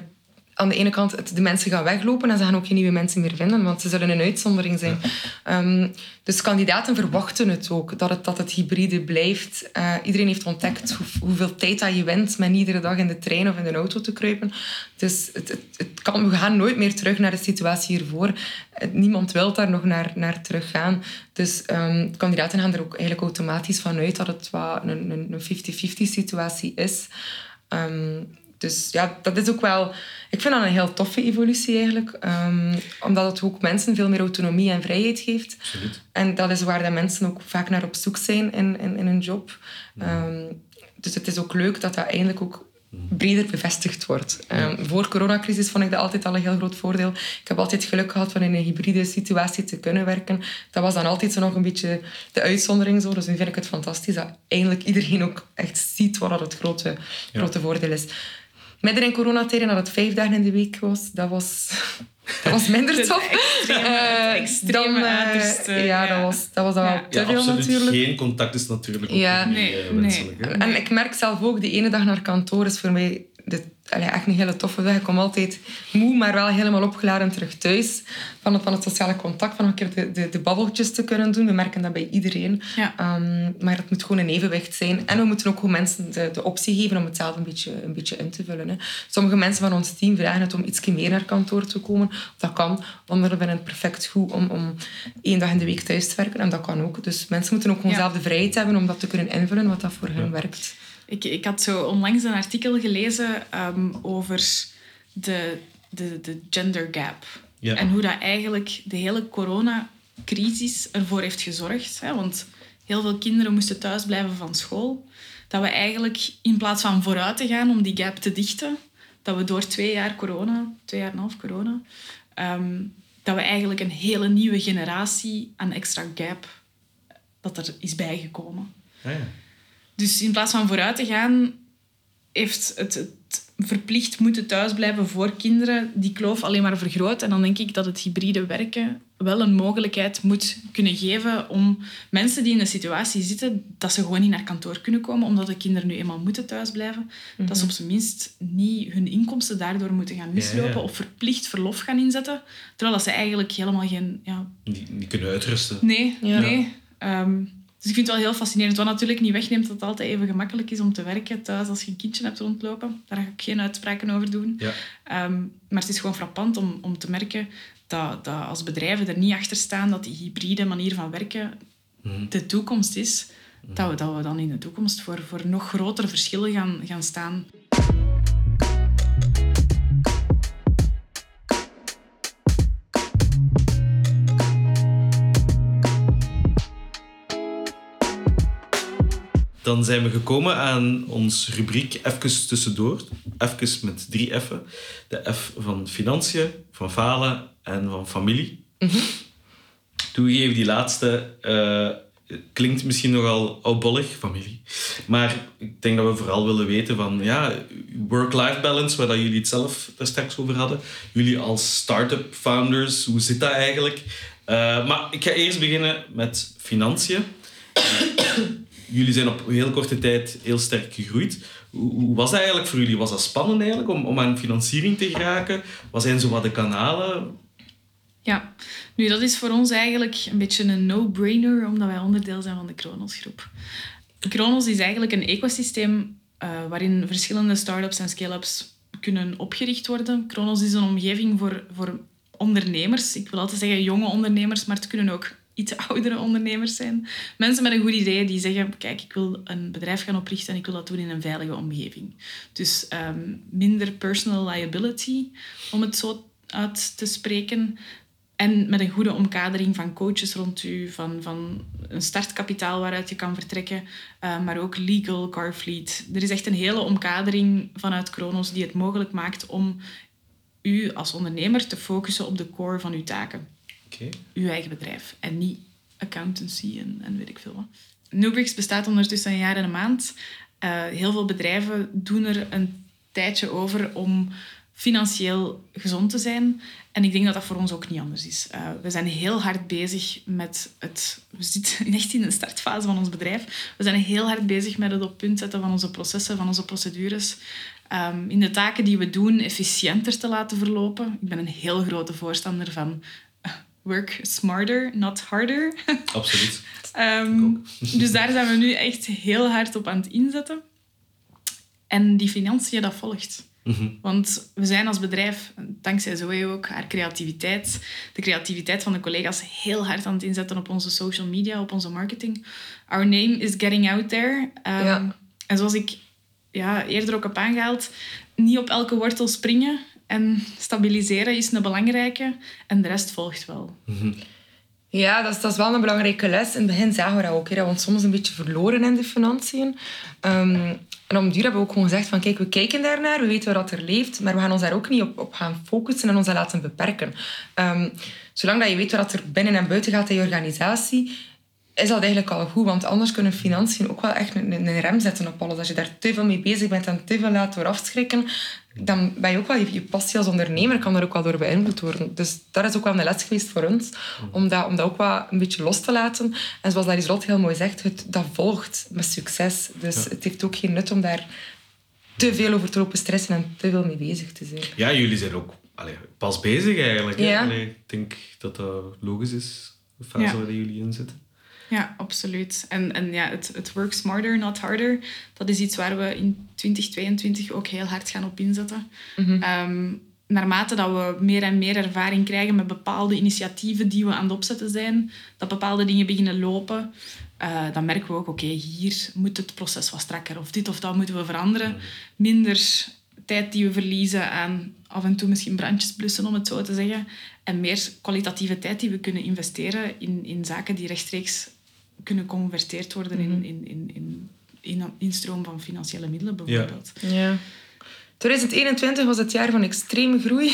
aan de ene kant het, de mensen gaan weglopen en ze gaan ook geen nieuwe mensen meer vinden, want ze zullen een uitzondering zijn. Ehm, dus kandidaten verwachten het ook, dat het, dat het hybride blijft. Uh, iedereen heeft ontdekt hoe, hoeveel tijd dat je wint met iedere dag in de trein of in de auto te kruipen. Dus het, het, het kan, we gaan nooit meer terug naar de situatie hiervoor. Niemand wil daar nog naar, naar teruggaan. Dus um, kandidaten gaan er ook eigenlijk automatisch van uit dat het wat een 50-50 situatie is. Um, dus ja, dat is ook wel... Ik vind dat een heel toffe evolutie eigenlijk. Um, omdat het ook mensen veel meer autonomie en vrijheid geeft. Absoluut. En dat is waar de mensen ook vaak naar op zoek zijn in, in, in hun job. Um, dus het is ook leuk dat dat eindelijk ook breder bevestigd wordt. Um, voor de coronacrisis vond ik dat altijd al een heel groot voordeel. Ik heb altijd geluk gehad van in een hybride situatie te kunnen werken. Dat was dan altijd zo nog een beetje de uitzondering. Zo. Dus nu vind ik het fantastisch dat eindelijk iedereen ook echt ziet wat het grote, grote voordeel is. Midden in coronatijden dat het vijf dagen in de week was, dat was, [laughs] dat was minder tof. Extreme, uh, ja, dat was, dat was dan wel te veel natuurlijk. Geen contact is natuurlijk ook ja, niet nee, wenselijk. Nee. En ik merk zelf ook, die ene dag naar kantoor is voor mij de, allee, echt een hele toffe dag. Ik kom altijd moe, maar wel helemaal opgeladen terug thuis. Van het, van het sociale contact, van een keer de, de, de babbeltjes te kunnen doen. We merken dat bij iedereen. Ja. Um, maar het moet gewoon een evenwicht zijn. En we moeten ook gewoon mensen de, de optie geven om het zelf een beetje, een beetje in te vullen. Hè. Sommige mensen van ons team vragen het om iets meer naar kantoor te komen. Dat kan. Anderen vinden het perfect goed om, om één dag in de week thuis te werken. En dat kan ook. Dus mensen moeten ook gewoon Ja. zelf de vrijheid hebben om dat te kunnen invullen wat dat voor hen werkt. Ik, ik had zo onlangs een artikel gelezen ehm, over de, de, de gender gap. Ja. En hoe dat eigenlijk de hele coronacrisis ervoor heeft gezorgd. Hè? Want heel veel kinderen moesten thuis blijven van school. Dat we eigenlijk in plaats van vooruit te gaan om die gap te dichten, dat we door twee jaar corona, twee jaar en een half corona, ehm, dat we eigenlijk een hele nieuwe generatie aan extra gap dat er is bijgekomen. Ah, ja. Dus in plaats van vooruit te gaan, heeft het, het verplicht moeten thuisblijven voor kinderen die kloof alleen maar vergroot. En dan denk ik dat het hybride werken wel een mogelijkheid moet kunnen geven om mensen die in een situatie zitten dat ze gewoon niet naar kantoor kunnen komen, omdat de kinderen nu eenmaal moeten thuisblijven, dat ze op zijn minst niet hun inkomsten daardoor moeten gaan mislopen Ja, ja. of verplicht verlof gaan inzetten, terwijl dat ze eigenlijk helemaal geen... Ja, Die, die kunnen uitrusten. Nee, Ja. nee. Ehm, dus ik vind het wel heel fascinerend. Wat natuurlijk niet wegneemt dat het altijd even gemakkelijk is om te werken thuis als je een kindje hebt rondlopen. Daar ga ik geen uitspraken over doen. Ja. Ehm, maar het is gewoon frappant om, om te merken dat, dat als bedrijven er niet achter staan dat die hybride manier van werken de toekomst is, dat, we, dat we dan in de toekomst voor, voor nog grotere verschillen gaan, gaan staan. Dan zijn we gekomen aan ons rubriek Even tussendoor. Even met drie F'en. De F van financiën, van falen en van familie. Toegegeven, die laatste eh, klinkt misschien nogal oudbollig, familie. Maar ik denk dat we vooral willen weten van ja, work-life balance, waar dat jullie het zelf daar straks over hadden. Jullie als start-up founders, hoe zit dat eigenlijk? Eh, maar ik ga eerst beginnen met financiën. Jullie zijn op heel korte tijd heel sterk gegroeid. Hoe was dat eigenlijk voor jullie? Was dat spannend eigenlijk om, om aan financiering te geraken? Wat zijn zo wat de kanalen? Ja, nu dat is voor ons eigenlijk een beetje een no-brainer, omdat wij onderdeel zijn van de Kronos groep. Kronos is eigenlijk een ecosysteem eh, waarin verschillende start-ups en scale-ups kunnen opgericht worden. Kronos is een omgeving voor, voor ondernemers. Ik wil altijd zeggen jonge ondernemers, maar het kunnen ook iets oudere ondernemers zijn. Mensen met een goed idee die zeggen, kijk, ik wil een bedrijf gaan oprichten en ik wil dat doen in een veilige omgeving. Dus ehm, minder personal liability, om het zo uit te spreken. En met een goede omkadering van coaches rond u, van, van een startkapitaal waaruit je kan vertrekken, eh, maar ook legal, car fleet. Er is echt een hele omkadering vanuit Kronos die het mogelijk maakt om u als ondernemer te focussen op de core van uw taken. Uw eigen bedrijf en niet accountancy en, en weet ik veel wat. Nubrix bestaat ondertussen een jaar en een maand. Eh, heel veel bedrijven doen er een tijdje over om financieel gezond te zijn. En ik denk dat dat voor ons ook niet anders is. Eh, we zijn heel hard bezig met het... We zitten [laughs] echt in de startfase van ons bedrijf. We zijn heel hard bezig met het op punt zetten van onze processen, van onze procedures. ehm, in de taken die we doen efficiënter te laten verlopen. Ik ben een heel grote voorstander van work smarter, not harder. [laughs] Absoluut. Ehm, [laughs] dus daar zijn we nu echt heel hard op aan het inzetten. En die financiën, dat volgt. Mhm. Want we zijn als bedrijf, dankzij Zoe ook, haar creativiteit, de creativiteit van de collega's, heel hard aan het inzetten op onze social media, op onze marketing. Our name is getting out there. Um, Ja. En zoals ik ja, eerder ook heb aangehaald, niet op elke wortel springen en stabiliseren is een belangrijke. En de rest volgt wel. Ja, dat is, dat is wel een belangrijke les. In het begin zagen we dat ook. Hè, dat we ons soms een beetje verloren in de financiën. Ehm, en om duur hebben we ook gewoon gezegd van kijk, we kijken daarnaar, we weten wat er leeft, maar we gaan ons daar ook niet op, op gaan focussen en ons dat laten beperken. Ehm, zolang dat je weet wat er binnen en buiten gaat in je organisatie, is dat eigenlijk al goed. Want anders kunnen financiën ook wel echt een, een rem zetten op alles. Als je daar te veel mee bezig bent en te veel laat door afschrikken, dan ben je ook wel je, je passie als ondernemer kan er ook wel door beïnvloed worden. Dus dat is ook wel een les geweest voor ons, om dat, om dat ook wel een beetje los te laten. En zoals Lieselot heel mooi zegt, het, dat volgt met succes. Dus het heeft ook geen nut om daar te veel over te lopen stressen en te veel mee bezig te zijn. Ja, jullie zijn ook allee, pas bezig eigenlijk. Ja. Allee, ik denk dat dat logisch is, de fase Ja. waar jullie in zitten. Ja, absoluut. En, en ja, het, het work smarter, not harder, dat is iets waar we in 2022 ook heel hard gaan op inzetten. Ehm, naarmate dat we meer en meer ervaring krijgen met bepaalde initiatieven die we aan het opzetten zijn, dat bepaalde dingen beginnen lopen, eh, dan merken we ook, oké, hier moet het proces wat strakker. Of dit of dat moeten we veranderen. Minder tijd die we verliezen aan af en toe misschien brandjes blussen, om het zo te zeggen. En meer kwalitatieve tijd die we kunnen investeren in, in zaken die rechtstreeks kunnen geconverteerd worden in, in, in, in, in instroom van financiële middelen, bijvoorbeeld. Ja. 2021 was het jaar van extreme groei.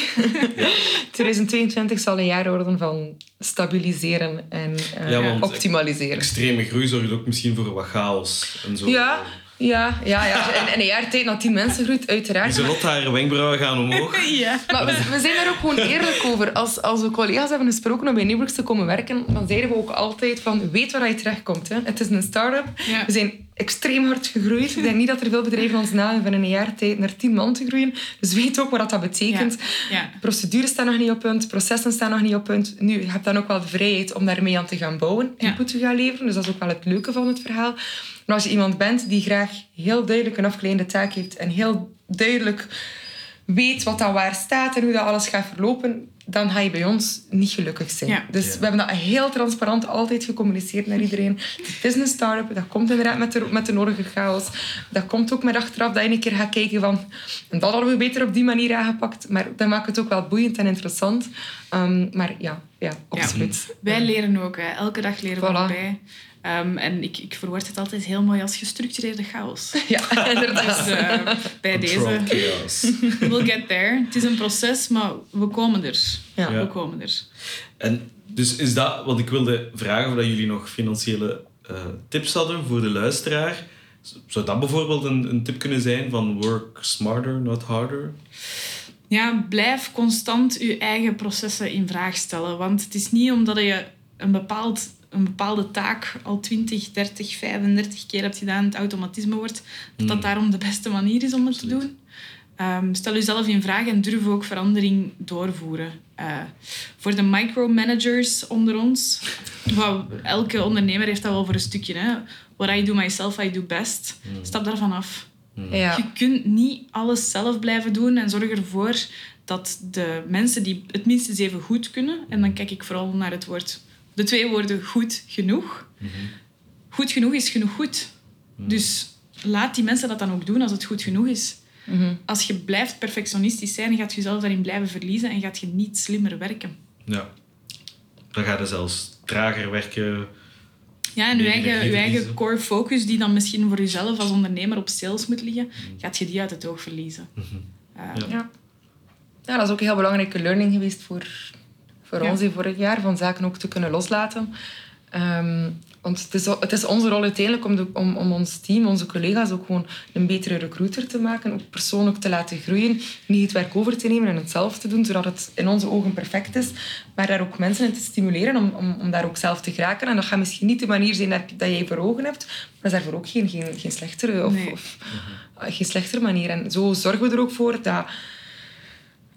[laughs] 2022 zal een jaar worden van stabiliseren en eh, Ja, optimaliseren. Extreme groei zorgt ook misschien voor wat chaos en zo. Ja, ja, ja, ja. In, in een jaar tijd naar 10 mensen groeit, uiteraard. Lieselot, haar wenkbrauwen gaan omhoog. [laughs] Ja. Maar we, we zijn daar ook gewoon eerlijk over. Als, als we collega's hebben gesproken om bij Newworks te komen werken, dan zeiden we ook altijd van, weet waar je terechtkomt. Hè. Het is een start-up. Ja. We zijn extreem hard gegroeid. Ik denk niet dat er veel bedrijven ons namen van in een jaar tijd naar 10 man te groeien. Dus weet ook wat dat betekent. Ja. Procedures staan nog niet op punt, processen staan nog niet op punt. Nu, je hebt dan ook wel de vrijheid om daarmee aan te gaan bouwen, Ja. input te gaan leveren. Dus dat is ook wel het leuke van het verhaal. Maar als je iemand bent die graag heel duidelijk een afgeleide taak heeft en heel duidelijk weet wat dat waar staat en hoe dat alles gaat verlopen, dan ga je bij ons niet gelukkig zijn. Ja. Dus Ja. we hebben dat heel transparant altijd gecommuniceerd naar iedereen. Het is een start-up, dat komt inderdaad met de, met de nodige chaos. Dat komt ook met achteraf dat je een keer gaat kijken van... En dat hadden we beter op die manier aangepakt. Maar dat maakt het ook wel boeiend en interessant. Ehm, maar ja, ja absoluut. Wij leren ook, hè. elke dag leren we Voilà. bij. Ehm, en ik, ik verwoord het altijd heel mooi als gestructureerde chaos. [laughs] Ja, inderdaad. Dus eh, bij Control deze, chaos. [laughs] we'll get there. Het is een proces, maar we komen er. Ja. We komen er. En dus is dat wat ik wilde vragen, of dat jullie nog financiële eh, tips hadden voor de luisteraar. Zou dat bijvoorbeeld een, een tip kunnen zijn van work smarter, not harder? Ja, blijf constant je eigen processen in vraag stellen. Want het is niet omdat je een, bepaald, een bepaalde taak al 20, 30, 35 keer hebt gedaan, het automatisme wordt, dat dat daarom de beste manier is om het te doen. Ehm, stel jezelf in vraag en durf ook verandering doorvoeren. Eh, voor de micromanagers onder ons, elke ondernemer heeft dat wel voor een stukje. Hè? What I do myself, I do best. Stap daarvan af. Ja. Je kunt niet alles zelf blijven doen en zorg ervoor dat de mensen die het minstens even goed kunnen, en dan kijk ik vooral naar het woord, de twee woorden goed genoeg. Goed genoeg is genoeg goed. Dus laat die mensen dat dan ook doen als het goed genoeg is. Als je blijft perfectionistisch zijn, gaat je jezelf daarin blijven verliezen en gaat je niet slimmer werken. Ja. Dan gaat het zelfs trager werken. Ja, en je eigen, je core focus, die dan misschien voor jezelf als ondernemer op sales moet liggen, gaat je die uit het oog verliezen. Eh, Ja. Ja. ja, dat is ook een heel belangrijke learning geweest voor, voor Ja. ons in vorig jaar, van zaken ook te kunnen loslaten. Ehm, want het is, het is onze rol uiteindelijk om, de, om, om ons team, onze collega's ook gewoon een betere recruiter te maken. Ook persoonlijk te laten groeien. Niet het werk over te nemen en het zelf te doen, zodat het in onze ogen perfect is. Maar daar ook mensen in te stimuleren om, om, om daar ook zelf te geraken. En dat gaat misschien niet de manier zijn dat, dat jij voor ogen hebt. Maar dat is daarvoor ook geen, geen, geen slechtere of, Nee. of eh, geen slechtere manier. En zo zorgen we er ook voor dat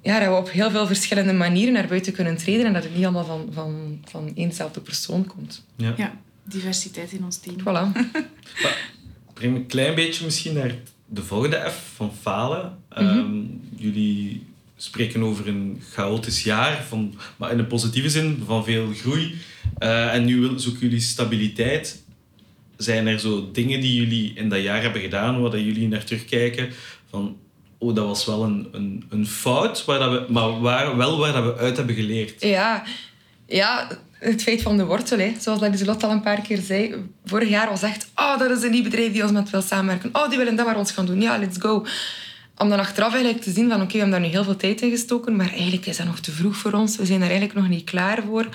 ja, dat we op heel veel verschillende manieren naar buiten kunnen treden en dat het niet allemaal van, van, van éénzelfde persoon komt. Ja. Ja, diversiteit in ons team. Voilà. [laughs] Breng me een klein beetje misschien naar de volgende F van falen. Ehm, jullie spreken over een chaotisch jaar, van, maar in een positieve zin, van veel groei. Eh, en nu wil- zoeken jullie stabiliteit. Zijn er zo dingen die jullie in dat jaar hebben gedaan, waar dat jullie naar terugkijken? Van, oh, dat was wel een, een, een fout, maar waar, wel waar dat we uit hebben geleerd. Ja, ja, het feit van de wortel, hè. zoals dat Lieselot al een paar keer zei. Vorig jaar was echt, oh, dat is een nieuw bedrijf die ons met wil samenwerken. Oh, die willen dat waar ons gaan doen. Ja, let's go. Om dan achteraf eigenlijk te zien van, oké, we hebben daar nu heel veel tijd in gestoken, maar eigenlijk is dat nog te vroeg voor ons. We zijn daar eigenlijk nog niet klaar voor.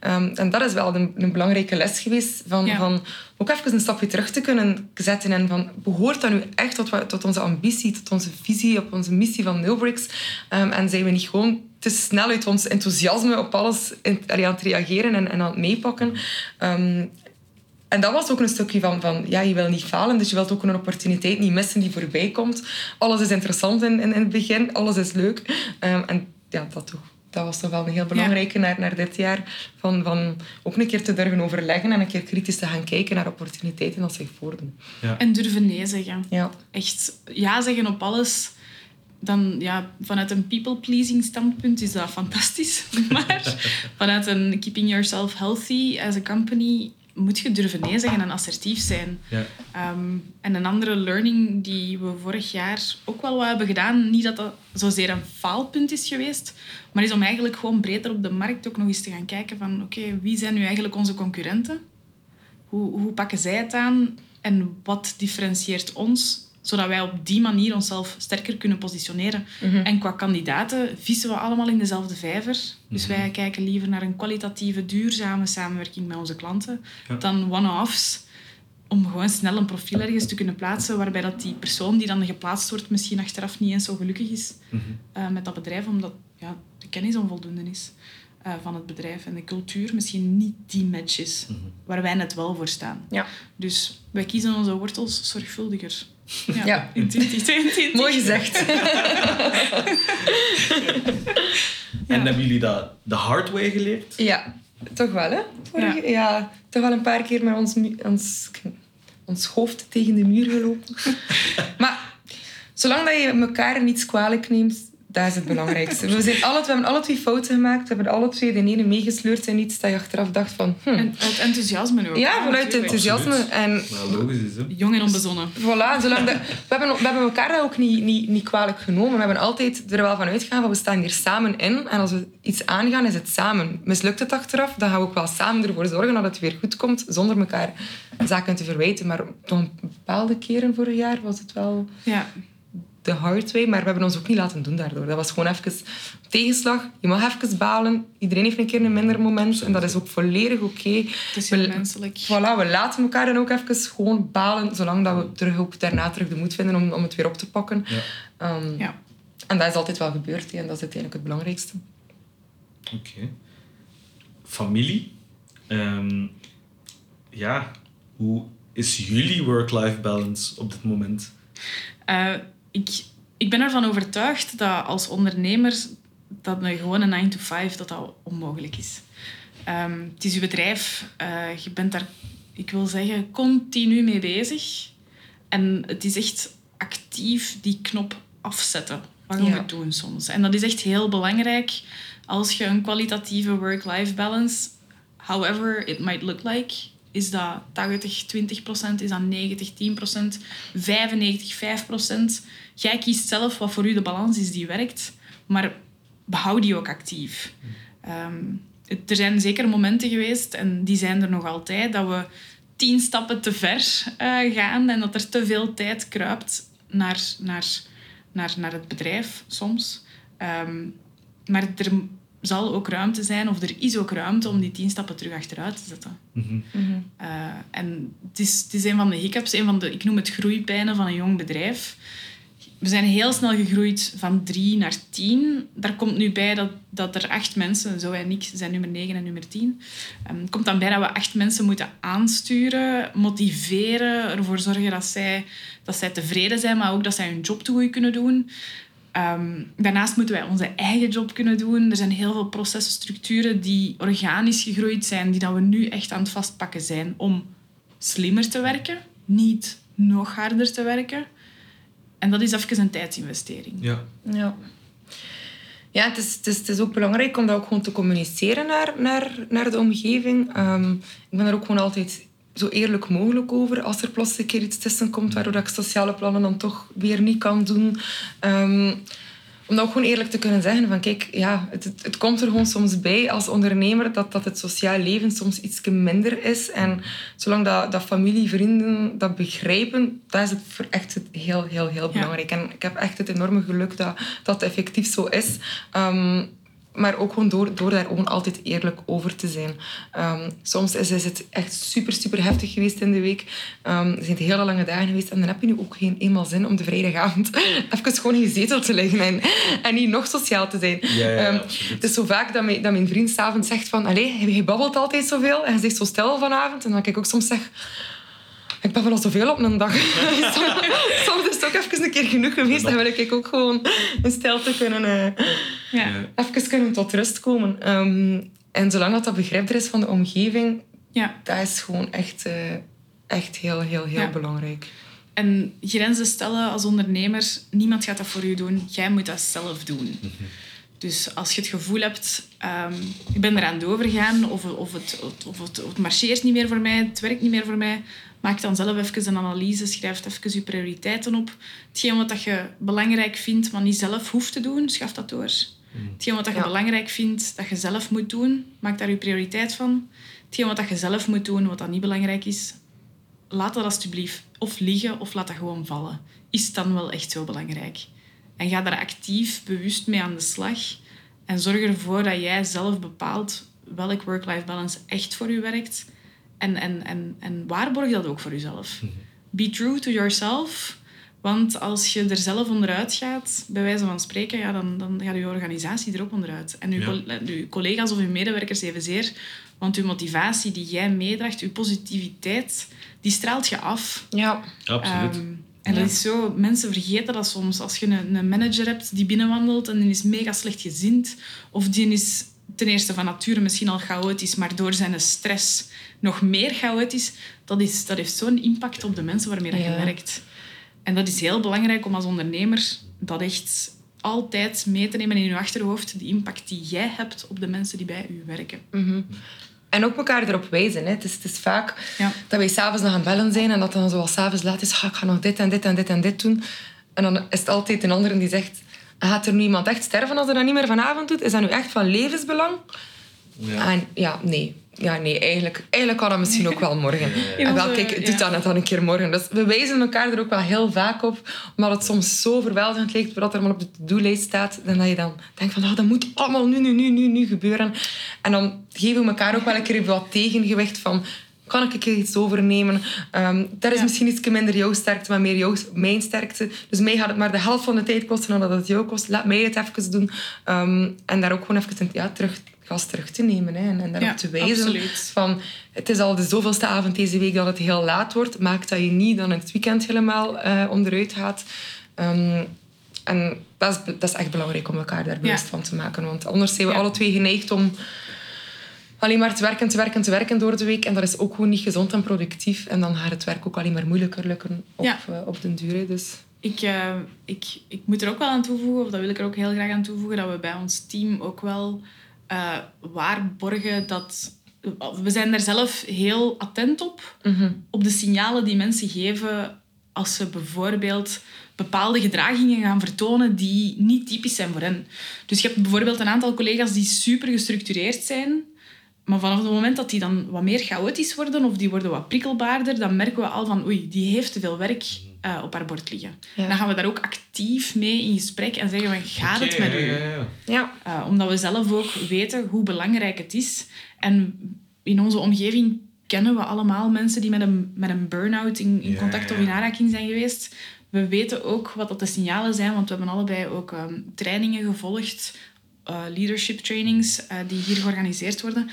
Ehm, en dat is wel een, een belangrijke les geweest. Van, Ja. van ook even een stapje terug te kunnen zetten. En van, behoort dat nu echt tot, wat- tot onze ambitie, tot onze visie, op onze missie van NoBricks? Ehm, en zijn we niet gewoon te snel uit ons enthousiasme op alles in, allee, aan het reageren en, en aan het meepakken? Ehm, en dat was ook een stukje van, van, ja, je wil niet falen, dus je wilt ook een opportuniteit niet missen die voorbij komt. Alles is interessant in, in, in het begin, alles is leuk. Ehm, en ja, dat, toch, dat was toch wel een heel belangrijke naar, naar dit jaar. Van, van ook een keer te durven overleggen en een keer kritisch te gaan kijken naar opportuniteiten als zich voordoen. En durven nee zeggen. Ja. Echt ja zeggen op alles. Dan, ja, vanuit een people-pleasing standpunt is dat fantastisch. [laughs] Maar vanuit een keeping yourself healthy as a company moet je durven nee zeggen en assertief zijn. Ja. Ehm, en een andere learning die we vorig jaar ook wel wat hebben gedaan, niet dat dat zozeer een faalpunt is geweest, maar is om eigenlijk gewoon breder op de markt ook nog eens te gaan kijken van oké, wie zijn nu eigenlijk onze concurrenten? Hoe, hoe pakken zij het aan? En wat differentieert ons? Zodat wij op die manier onszelf sterker kunnen positioneren. En qua kandidaten vissen we allemaal in dezelfde vijver. Dus wij kijken liever naar een kwalitatieve, duurzame samenwerking met onze klanten Ja. dan one-offs. Om gewoon snel een profiel ergens te kunnen plaatsen waarbij dat die persoon die dan geplaatst wordt misschien achteraf niet eens zo gelukkig is eh, met dat bedrijf, omdat ja, de kennis onvoldoende is eh, van het bedrijf en de cultuur misschien niet die match is waar wij net wel voor staan. Ja. Dus wij kiezen onze wortels zorgvuldiger. Ja, Ja. in 2022. Mooi gezegd. [laughs] En hebben jullie dat de hard way geleerd? Ja, toch wel, hè? Vorige- ja. toch wel een paar keer met ons, ons, ons hoofd tegen de muur gelopen. [laughs] maar zolang dat je elkaar niets kwalijk neemt, dat is het belangrijkste. We, zijn alle, we hebben alle twee fouten gemaakt. We hebben alle twee de ene meegesleurd in iets dat je achteraf dacht van... Hm. En uit enthousiasme ook. Ja, hè, vanuit enthousiasme. Absoluut. En logisch is het. Jong en onbezonnen. Voilà, zolang dat, we, hebben, we hebben elkaar dat ook niet, niet, niet kwalijk genomen. We hebben altijd er wel van uitgegaan van we staan hier samen in. En als we iets aangaan, is het samen. Mislukt het achteraf, dan gaan we ook wel samen ervoor zorgen dat het weer goed komt. Zonder elkaar zaken te verwijten. Maar toch een bepaalde keren vorig jaar was het wel Ja, de hard way. Maar we hebben ons ook niet laten doen daardoor. Dat was gewoon even tegenslag. Je mag even balen. Iedereen heeft een keer een minder moment. En dat is ook volledig oké. het is heel We- menselijk. Voilà, we laten elkaar dan ook even gewoon balen, zolang dat we terug ook daarna terug de moed vinden om, om het weer op te pakken. Ja. Ehm, Ja. En dat is altijd wel gebeurd hè, en dat is uiteindelijk het belangrijkste. Oké. Familie. Ehm, ja, hoe is jullie work-life balance op dit moment? Eh, ik, ik ben ervan overtuigd dat als ondernemer dat een gewone 9 to 5 dat dat onmogelijk is. Ehm, het is je bedrijf. eh, je bent daar, ik wil zeggen, continu mee bezig. En het is echt actief die knop afzetten. Wat Ja. moet doen soms. En dat is echt heel belangrijk als je een kwalitatieve work-life balance, however it might look like, is dat 80, 20 procent, is dat 90, 10 procent, 95, 5 procent. Jij kiest zelf wat voor u de balans is die werkt, maar behoud die ook actief. Ehm, er zijn zeker momenten geweest, en die zijn er nog altijd, dat we tien stappen te ver eh, gaan en dat er te veel tijd kruipt naar, naar, naar, naar het bedrijf soms. Ehm, maar er, zal ook ruimte zijn, of er is ook ruimte om die tien stappen terug achteruit te zetten. Eh, en het is, het is een van de hiccups, een van de, ik noem het groeipijnen van een jong bedrijf. We zijn heel snel gegroeid van drie naar tien. Daar komt nu bij dat, dat er acht mensen, zo en ik zijn nummer negen en nummer tien. Um, het komt dan bij dat we acht mensen moeten aansturen, motiveren, ervoor zorgen dat zij, dat zij tevreden zijn, maar ook dat zij hun job te goed kunnen doen. Ehm, daarnaast moeten wij onze eigen job kunnen doen. Er zijn heel veel processen, structuren die organisch gegroeid zijn, die dat we nu echt aan het vastpakken zijn om slimmer te werken, niet nog harder te werken. En dat is even een tijdsinvestering. Ja. Ja. Ja, het is, het, is, het is ook belangrijk om dat ook gewoon te communiceren naar, naar, naar de omgeving. Ehm, ik ben er ook gewoon altijd zo eerlijk mogelijk over als er plots een keer iets tussen komt waardoor ik sociale plannen dan toch weer niet kan doen. Um, om dat ook gewoon eerlijk te kunnen zeggen van kijk, ja, het, het, komt er gewoon soms bij als ondernemer dat, dat het sociaal leven soms iets minder is. En zolang dat, dat familie, vrienden dat begrijpen, dat is het voor echt het heel, heel, heel belangrijk. En ik heb echt het enorme geluk dat dat effectief zo is. Um, maar ook gewoon door, door daar gewoon altijd eerlijk over te zijn. Um, soms is, is, het echt super, super heftig geweest in de week. Um, er zijn hele lange dagen geweest. En dan heb je nu ook geen eenmaal zin om de vrijdagavond [laughs] even gewoon in je zetel te liggen en, en niet nog sociaal te zijn. Ja, ja, um, het is zo vaak dat mijn, dat mijn vriend s'avonds zegt van... Allee, hij babbelt altijd zoveel en hij zegt zo stil vanavond. En dan kan ik ook soms zeg ik ben wel al zoveel op een dag. [laughs] Soms is het ook even een keer genoeg geweest. Dan wil ik ook gewoon in stilte kunnen, uh, ja. even kunnen tot rust komen. Um, en zolang dat, dat begrip er is van de omgeving, ja. dat is gewoon echt, uh, echt heel, heel, heel ja. belangrijk. En grenzen stellen als ondernemer, niemand gaat dat voor je doen. Jij moet dat zelf doen. Mm -hmm. Dus als je het gevoel hebt, um, ik ben eraan doorgegaan, of, of, het, of, het, of het marcheert niet meer voor mij, het werkt niet meer voor mij, maak dan zelf even een analyse, schrijf even je prioriteiten op. Hetgeen wat je belangrijk vindt, maar niet zelf hoeft te doen, schaf dat door. Mm. Hetgeen wat je ja. belangrijk vindt, dat je zelf moet doen, maak daar je prioriteit van. Hetgeen wat je zelf moet doen, wat dat niet belangrijk is, laat dat alsjeblieft of liggen of laat dat gewoon vallen. Is dan wel echt zo belangrijk? En ga daar actief, bewust mee aan de slag. En zorg ervoor dat jij zelf bepaalt welk work-life balance echt voor je werkt. En, en, en, en waarborg dat ook voor jezelf. Be true to yourself. Want als je er zelf onderuit gaat, bij wijze van spreken, ja, dan, dan gaat je organisatie er ook onderuit. En je, ja. je collega's of je medewerkers evenzeer. Want je motivatie die jij meedraagt, je positiviteit, die straalt je af. Ja, absoluut. Um, en dat is zo, mensen vergeten dat soms. Als je een, een, manager hebt die binnenwandelt en die is mega slecht gezind, of die is ten eerste van nature misschien al chaotisch, maar door zijn stress nog meer chaotisch, dat, is, dat heeft zo'n impact op de mensen waarmee dat je ja. werkt. En dat is heel belangrijk om als ondernemer dat echt altijd mee te nemen in je achterhoofd, de impact die jij hebt op de mensen die bij u werken. Mm -hmm. En ook elkaar erop wijzen. Hè. Het, is, het is vaak ja. dat wij s'avonds nog aan bellen zijn en dat dan zoals s'avonds laat is, ah, ik ga nog dit en dit en dit en dit doen. En dan is het altijd een ander die zegt, gaat er nu iemand echt sterven als hij dat niet meer vanavond doet? Is dat nu echt van levensbelang? Ja. En ja, nee. Ja, nee, eigenlijk, eigenlijk kan dat misschien ook wel morgen. [laughs] En wel, kijk, doe dat net dan een keer morgen. Dus we wijzen elkaar er ook wel heel vaak op. Omdat het soms zo verweldigend lijkt wat er maar op de to-do-lijst staat. Dan dat je dan denkt van, oh, dat moet allemaal nu, nu, nu, nu, nu gebeuren. En dan geven we elkaar ook wel een keer wat tegengewicht van... Kan ik een keer iets overnemen? Um, dat is ja. misschien iets minder jouw sterkte, maar meer jouw, mijn sterkte. Dus mij gaat het maar de helft van de tijd kosten dan dat het jou kost. Laat mij het even doen. Um, en daar ook gewoon even ja, terug gas terug te nemen hè, en, en daarop ja, te wijzen. Absoluut. Van, het is al de zoveelste avond deze week dat het heel laat wordt. Maak dat je niet dan het weekend helemaal uh, onderuit gaat. Um, en dat is, dat is echt belangrijk om elkaar daar bewust ja. van te maken. Want anders zijn we ja. alle twee geneigd om alleen maar te werken, te werken, te werken door de week. En dat is ook gewoon niet gezond en productief. En dan gaat het werk ook alleen maar moeilijker lukken op, uh, op den duur. Dus... Ik, uh, ik, ik moet er ook wel aan toevoegen, of dat wil ik er ook heel graag aan toevoegen, dat we bij ons team ook wel uh, waarborgen dat... We zijn daar zelf heel attent op, mm -hmm. op de signalen die mensen geven als ze bijvoorbeeld bepaalde gedragingen gaan vertonen die niet typisch zijn voor hen. Dus je hebt bijvoorbeeld een aantal collega's die super gestructureerd zijn, maar vanaf het moment dat die dan wat meer chaotisch worden of die worden wat prikkelbaarder, dan merken we al van oei, die heeft te veel werk uh, op haar bord liggen. Ja. Dan gaan we daar ook actief mee in gesprek en zeggen van gaat het met ja, u? ja, ja. Ja. Uh, omdat we zelf ook weten hoe belangrijk het is. En in onze omgeving kennen we allemaal mensen die met een, met een burn-out in, in Ja, contact of in aanraking zijn geweest. We weten ook wat dat de signalen zijn, want we hebben allebei ook ehm, trainingen gevolgd, eh, leadership trainings, eh, die hier georganiseerd worden,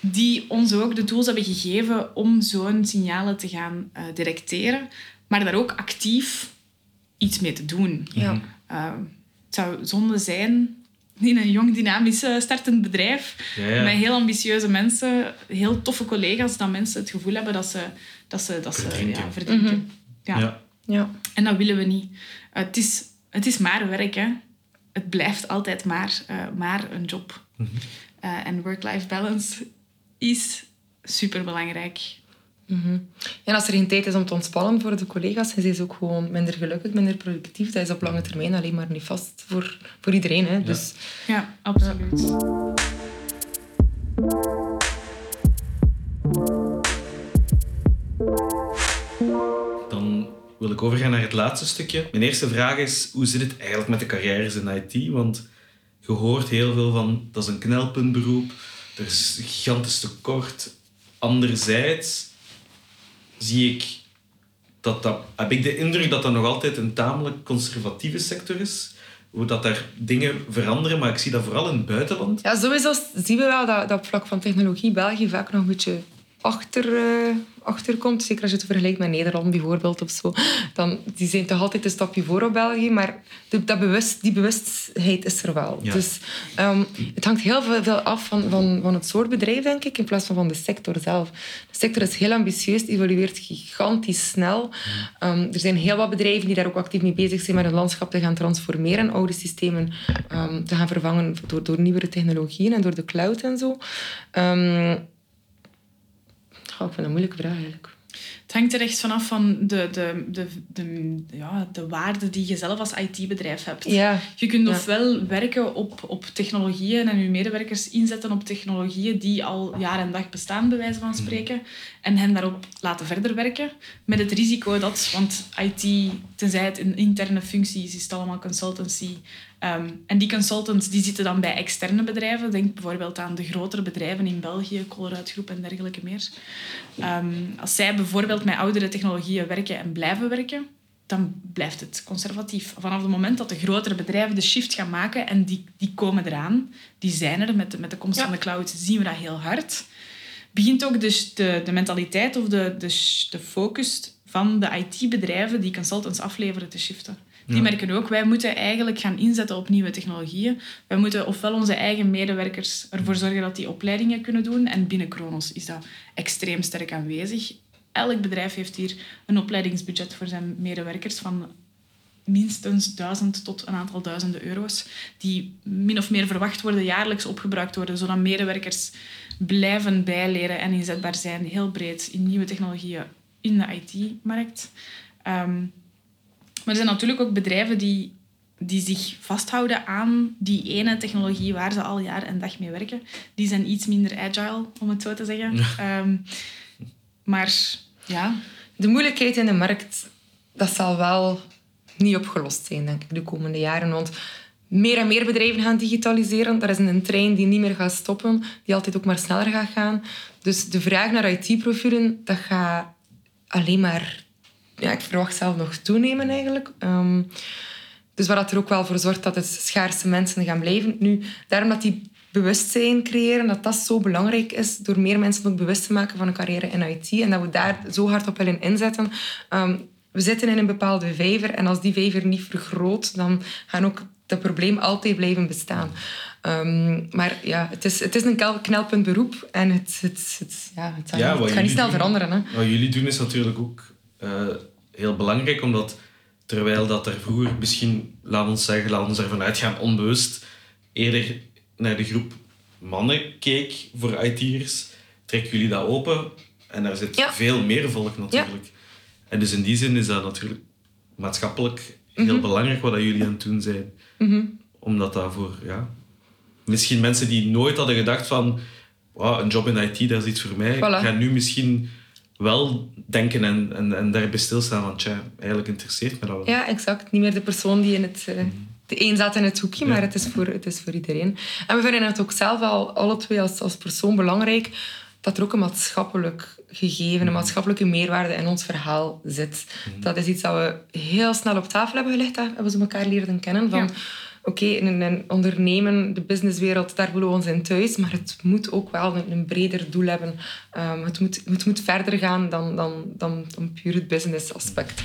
die ons ook de tools hebben gegeven om zo'n signalen te gaan eh, detecteren, maar daar ook actief iets mee te doen. Ja. Uh, het zou zonde zijn in een jong, dynamisch eh, startend bedrijf Ja, ja. met heel ambitieuze mensen, heel toffe collega's, dat mensen het gevoel hebben dat ze, dat ze, dat ze Verdrinken. ja, verdrinken. ja. Ja. Ja. En dat willen we niet. Uh, het, is, het is maar werk, hè. Het blijft altijd maar, eh, maar een job. Mhm. Uh, en work-life balance is superbelangrijk. Mhm. En als er geen tijd is om te ontspannen voor de collega's, is ze ook gewoon minder gelukkig, minder productief. Dat is op lange termijn alleen maar niet vast voor, voor iedereen. Hè. Dus Ja, absoluut. Dan wil ik overgaan naar het laatste stukje. Mijn eerste vraag is, hoe zit het eigenlijk met de carrières in IT? Want je hoort heel veel van, dat is een knelpuntberoep, er is een gigantisch tekort. Anderzijds zie ik dat dat, heb ik de indruk dat dat nog altijd een tamelijk conservatieve sector is. Hoe dat daar dingen veranderen, maar ik zie dat vooral in het buitenland. ja, sowieso zien we wel dat, dat vlak van technologie België vaak nog een beetje achter, eh, achterkomt. Zeker als je het vergelijkt met Nederland bijvoorbeeld of zo. Dan, die zijn toch altijd een stapje voor op België, maar de- dat bewust, die bewustheid is er wel. Ja. Dus ehm, het hangt heel veel, af van, van, van het soort bedrijf, denk ik, in plaats van van de sector zelf. De sector is heel ambitieus, evolueert gigantisch snel. Ehm, er zijn heel wat bedrijven die daar ook actief mee bezig zijn met hun landschap te gaan transformeren, oude systemen ehm, te gaan vervangen door, door nieuwere technologieën en door de cloud en zo. Ik vind een moeilijke vraag eigenlijk. Het hangt er echt vanaf van de, de, de, de, ja, de waarde die je zelf als IT-bedrijf hebt. Ja, Je kunt Ja. ofwel werken op, op technologieën en je medewerkers inzetten op technologieën die al jaar en dag bestaan, bij wijze van spreken, en hen daarop laten verder werken. Met het risico dat, want IT, tenzij het een interne functie is, is het allemaal consultancy. Ehm, en die consultants die zitten dan bij externe bedrijven. Denk bijvoorbeeld aan de grotere bedrijven in België, Colruyt Groep en dergelijke meer. Ehm, als zij bijvoorbeeld met oudere technologieën werken en blijven werken, dan blijft het conservatief. Vanaf het moment dat de grotere bedrijven de shift gaan maken en die, die komen eraan, die zijn er met de, met de komst Ja. van de cloud, zien we dat heel hard, begint ook dus de, de mentaliteit of de, de, de focus van de IT-bedrijven die consultants afleveren te shiften. Die Ja. merken ook, wij moeten eigenlijk gaan inzetten op nieuwe technologieën. Wij moeten ofwel onze eigen medewerkers ervoor zorgen dat die opleidingen kunnen doen. En binnen Kronos is dat extreem sterk aanwezig. Elk bedrijf heeft hier een opleidingsbudget voor zijn medewerkers van minstens duizend tot een aantal duizenden euro's, die min of meer verwacht worden jaarlijks opgebruikt worden, zodat medewerkers blijven bijleren en inzetbaar zijn, heel breed in nieuwe technologieën in de IT-markt. Ehm, maar er zijn natuurlijk ook bedrijven die, die zich vasthouden aan die ene technologie waar ze al jaar en dag mee werken. Die zijn iets minder agile, om het zo te zeggen. Ehm, maar ja, De moeilijkheid in de markt, dat zal wel niet opgelost zijn, denk ik, de komende jaren. Want meer en meer bedrijven gaan digitaliseren. Dat is een trein die niet meer gaat stoppen, die altijd ook maar sneller gaat gaan. Dus de vraag naar IT-profielen, dat gaat alleen maar... Ja, ik verwacht zelf nog toenemen, eigenlijk. Ehm, dus wat er ook wel voor zorgt dat het schaarse mensen gaan blijven. Nu, daarom dat die bewustzijn creëren, dat dat zo belangrijk is, door meer mensen ook bewust te maken van een carrière in IT en dat we daar zo hard op willen inzetten. Ehm, we zitten in een bepaalde vijver en als die vijver niet vergroot, dan gaan ook dat probleem altijd blijven bestaan. Ehm, maar ja, het is, het is een knelpunt beroep en het, het, het, ja, het, Ja, gaat niet snel doen- veranderen. Hè. Wat jullie doen is natuurlijk ook eh, heel belangrijk, omdat terwijl dat er vroeger misschien, laat ons zeggen, laat ons ervan uitgaan, onbewust eerder naar de groep mannen keek voor IT'ers, trekken jullie dat open en daar zit Ja. veel meer volk natuurlijk. En dus in die zin is dat natuurlijk maatschappelijk heel belangrijk wat dat jullie aan het doen zijn. Omdat dat voor, ja... Misschien mensen die nooit hadden gedacht van... wow, een job in IT, dat is iets voor mij. Voilà. Ik ga nu misschien wel denken en, en, en daarbij stilstaan van, tja, eigenlijk interesseert me dat wel. Ja, exact. Niet meer de persoon die in het... eh, de een zat in het hoekje, Ja. maar het is, voor, het is voor iedereen. En we vinden het ook zelf al, alle twee als, als persoon belangrijk dat er ook een maatschappelijk gegeven, een maatschappelijke meerwaarde in ons verhaal zit. Dat is iets dat we heel snel op tafel hebben gelegd. hè. Hebben ze elkaar leren kennen. Van, Ja. Oké, in een ondernemen, de businesswereld, daar voelen we ons in thuis. Maar het moet ook wel een, een breder doel hebben. Ehm, het, moet, het moet verder gaan dan, dan, dan, dan puur het business aspect.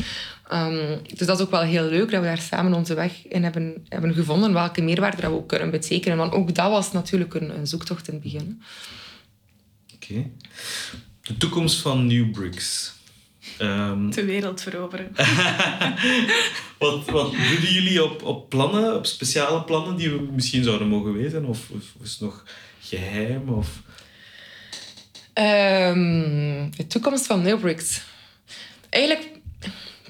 Ehm, dus dat is ook wel heel leuk dat we daar samen onze weg in hebben, hebben gevonden. Welke meerwaarde dat we ook kunnen betekenen. Want ook dat was natuurlijk een, een zoektocht in het begin. Oké. De toekomst van New Bricks. Ehm, De wereld veroveren. [laughs] wat, wat doen jullie op, op plannen, op speciale plannen die we misschien zouden mogen weten? Of, of is het nog geheim? Of... Ehm, de toekomst van Neobricks. Eigenlijk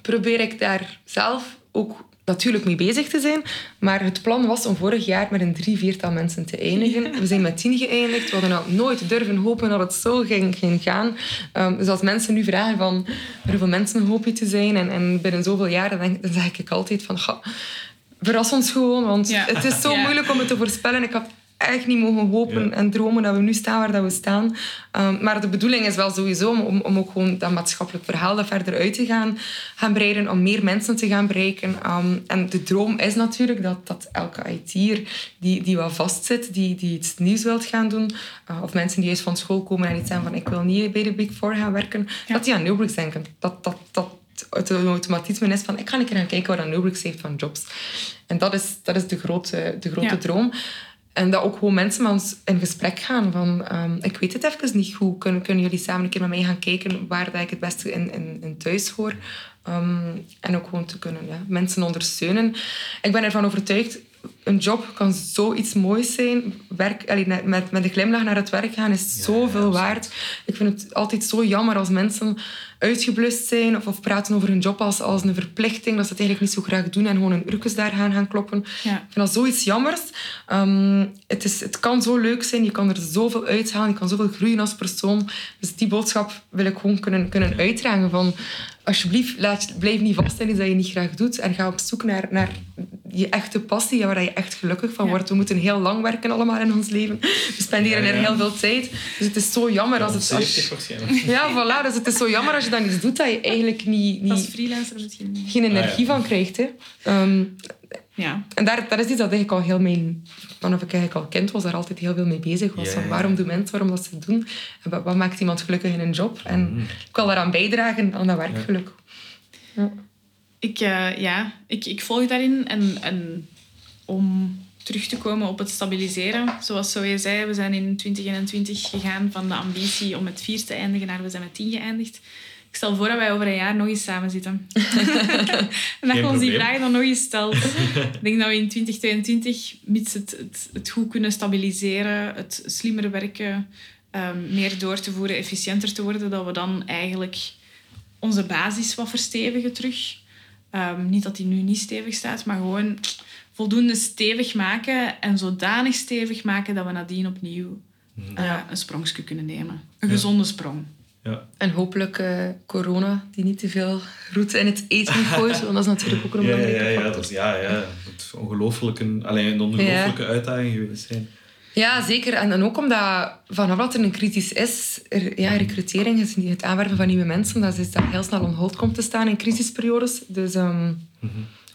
probeer ik daar zelf ook natuurlijk mee bezig te zijn. Maar het plan was om vorig jaar met een drie, viertal mensen te eindigen. We zijn met tien geëindigd. We hadden nou nooit durven hopen dat het zo ging, ging gaan. Ehm, dus als mensen nu vragen van "Maar hoeveel mensen hoop je te zijn en, en binnen zoveel jaar, dan, denk, dan zeg ik altijd van... "Ga, Verras ons gewoon, want Ja. het is zo Ja. moeilijk om het te voorspellen. Ik had echt niet mogen hopen Ja. en dromen dat we nu staan waar dat we staan. Ehm, maar de bedoeling is wel sowieso om, om, om ook gewoon dat maatschappelijk verhaal dat verder uit te gaan, gaan breiden, om meer mensen te gaan bereiken. Ehm, en de droom is natuurlijk dat, dat elke IT'er die, die wat vastzit, die, die iets nieuws wilt gaan doen, eh, of mensen die juist van school komen en iets zeggen van ik wil niet bij de Big Four gaan werken, dat die aan Newbricks denken. Dat, dat, dat het automatisme is van ik ga een keer gaan kijken wat Newbricks heeft van jobs. En dat is, dat is de grote, de grote Ja. droom. En dat ook gewoon mensen met ons in gesprek gaan van ehm, ik weet het even niet goed, kunnen, kunnen jullie samen een keer met mij gaan kijken waar dat ik het beste in, in, in thuis hoor. Ehm, en ook gewoon te kunnen ja, mensen ondersteunen. Ik ben ervan overtuigd, een job kan zoiets moois zijn. Werk, allee, met, met een glimlach naar het werk gaan is zoveel waard. Ik vind het altijd zo jammer als mensen uitgeblust zijn of, of praten over hun job als, als een verplichting, dat ze het eigenlijk niet zo graag doen en gewoon een uurtjes daar gaan, gaan kloppen. Ja. Ik vind dat zoiets jammers. Ehm, het, is, het kan zo leuk zijn, je kan er zoveel uithalen, je kan zoveel groeien als persoon. Dus die boodschap wil ik gewoon kunnen, kunnen uitdragen van... Alsjeblieft, laat, blijf niet vast in iets dat je niet graag doet. En ga op zoek naar, naar je echte passie, waar je echt gelukkig van Ja. wordt. We moeten heel lang werken allemaal in ons leven. We spenderen Ja, ja. er heel veel tijd. Dus het is zo jammer als het... 70 Als, ja, voilà. Dus het is zo jammer als je dan iets doet dat je eigenlijk niet, Als niet, freelancer is het geen... geen energie Ah, ja. van krijgt. Hè. Ehm, Ja. en daar, dat is iets dat ik al heel mijn... Vanaf ik eigenlijk al kind was, daar altijd heel veel mee bezig was. Ja, Van ja. waarom doen mensen, waarom dat ze het doen? En wat, maakt iemand gelukkig in een job? En Mhm. ik wil daaraan bijdragen, aan dat werkgeluk. Ja. Ik, eh, ja, ik, ik volg daarin. En, en om terug te komen op het stabiliseren, zoals Zoe zei, we zijn in 2021 gegaan van de ambitie om met vier te eindigen naar we zijn met tien geëindigd. Ik stel voor dat wij over een jaar nog eens samen zitten. [laughs] en dat je ons die vragen dan nog eens stelt. [laughs] Ik denk dat we in 2022, mits het, het, het goed kunnen stabiliseren, het slimmer werken, ehm, meer door te voeren, efficiënter te worden, dat we dan eigenlijk onze basis wat verstevigen terug. Ehm, niet dat die nu niet stevig staat, maar gewoon voldoende stevig maken en zodanig stevig maken dat we nadien opnieuw eh, een sprongje kunnen nemen. Een gezonde sprong. Ja. En hopelijk eh, corona, die niet te veel roet in het eten [laughs] gooit. Want dat is natuurlijk ook een Ja, belangrijke ja, ja, factor. dat is, ja, ja. Het is ongelooflijk een, alleen een ongelooflijke uitdaging geweest zijn. Ja, zeker. En dan ook omdat vanaf dat er een crisis is, er, ja, recrutering is niet het aanwerven van nieuwe mensen, dat is dat heel snel on hold komt te staan in crisisperiodes. Dus ehm,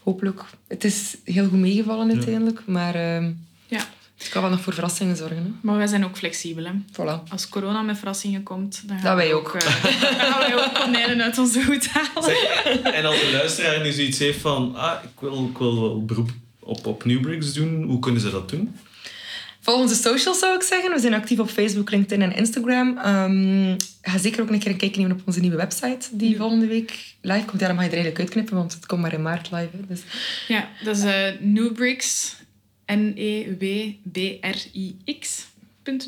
hopelijk. Het is heel goed meegevallen uiteindelijk, maar ehm, Ja. het kan wel nog voor verrassingen zorgen. Hè. Maar wij zijn ook flexibel. Hè. Voilà. Als corona met verrassingen komt, dan gaan, Dat wij ook. eh, [laughs] dan gaan wij ook konijnen uit onze hoed halen. Zeg, en als een luisteraar nu zoiets heeft van, ah, ik wil, ik wil wel beroep op, op Newbricks doen, hoe kunnen ze dat doen? Volg onze socials zou ik zeggen. We zijn actief op Facebook, LinkedIn en Instagram. Ehm, ga zeker ook een keer een kijkje nemen op onze nieuwe website, die volgende week live komt. Ja, dan mag je er eigenlijk uitknippen, want het komt maar in maart live. Hè. Dus Ja, dat is eh Newbricks. N-E-W-B-R-I-X.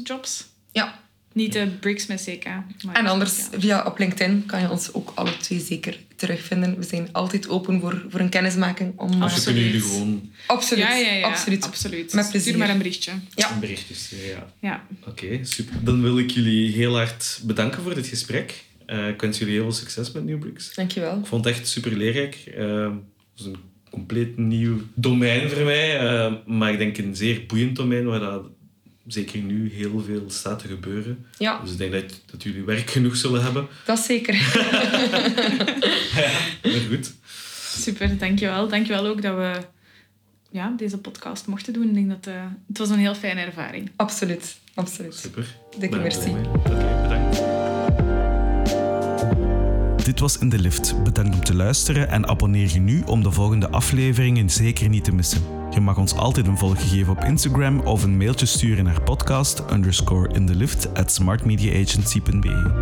Jobs. ja, Niet de Bricks met CK. En anders, via op LinkedIn kan je ons ook alle twee zeker terugvinden. We zijn altijd open voor, voor een kennismaking. Om, we Absoluut. kunnen jullie gewoon absoluut, Ja, ja, ja. absoluut. absoluut. Met plezier. Stuur maar een berichtje. Ja. een berichtje sturen. Ja. Ja. Oké, super. Dan wil ik jullie heel hard bedanken voor dit gesprek. Eh, ik wens jullie heel veel succes met Newbricks. Dankjewel. Ik vond het echt super leerrijk. Eh, Het is een compleet nieuw domein voor mij. eh, maar ik denk een zeer boeiend domein waar dat zeker nu heel veel staat te gebeuren. Ja, Dus ik denk dat, dat jullie werk genoeg zullen hebben. dat is zeker. [laughs] Maar goed. Super, dankjewel. Dankjewel ook dat we ja, deze podcast mochten doen. Ik denk dat eh, het was een heel fijne ervaring. absoluut, absoluut. Super. Dikke er merci. Dit was In de Lift. Bedankt om te luisteren en abonneer je nu om de volgende afleveringen zeker niet te missen. Je mag ons altijd een volg geven op Instagram of een mailtje sturen naar podcast underscore in the lift at smartmediaagency.be.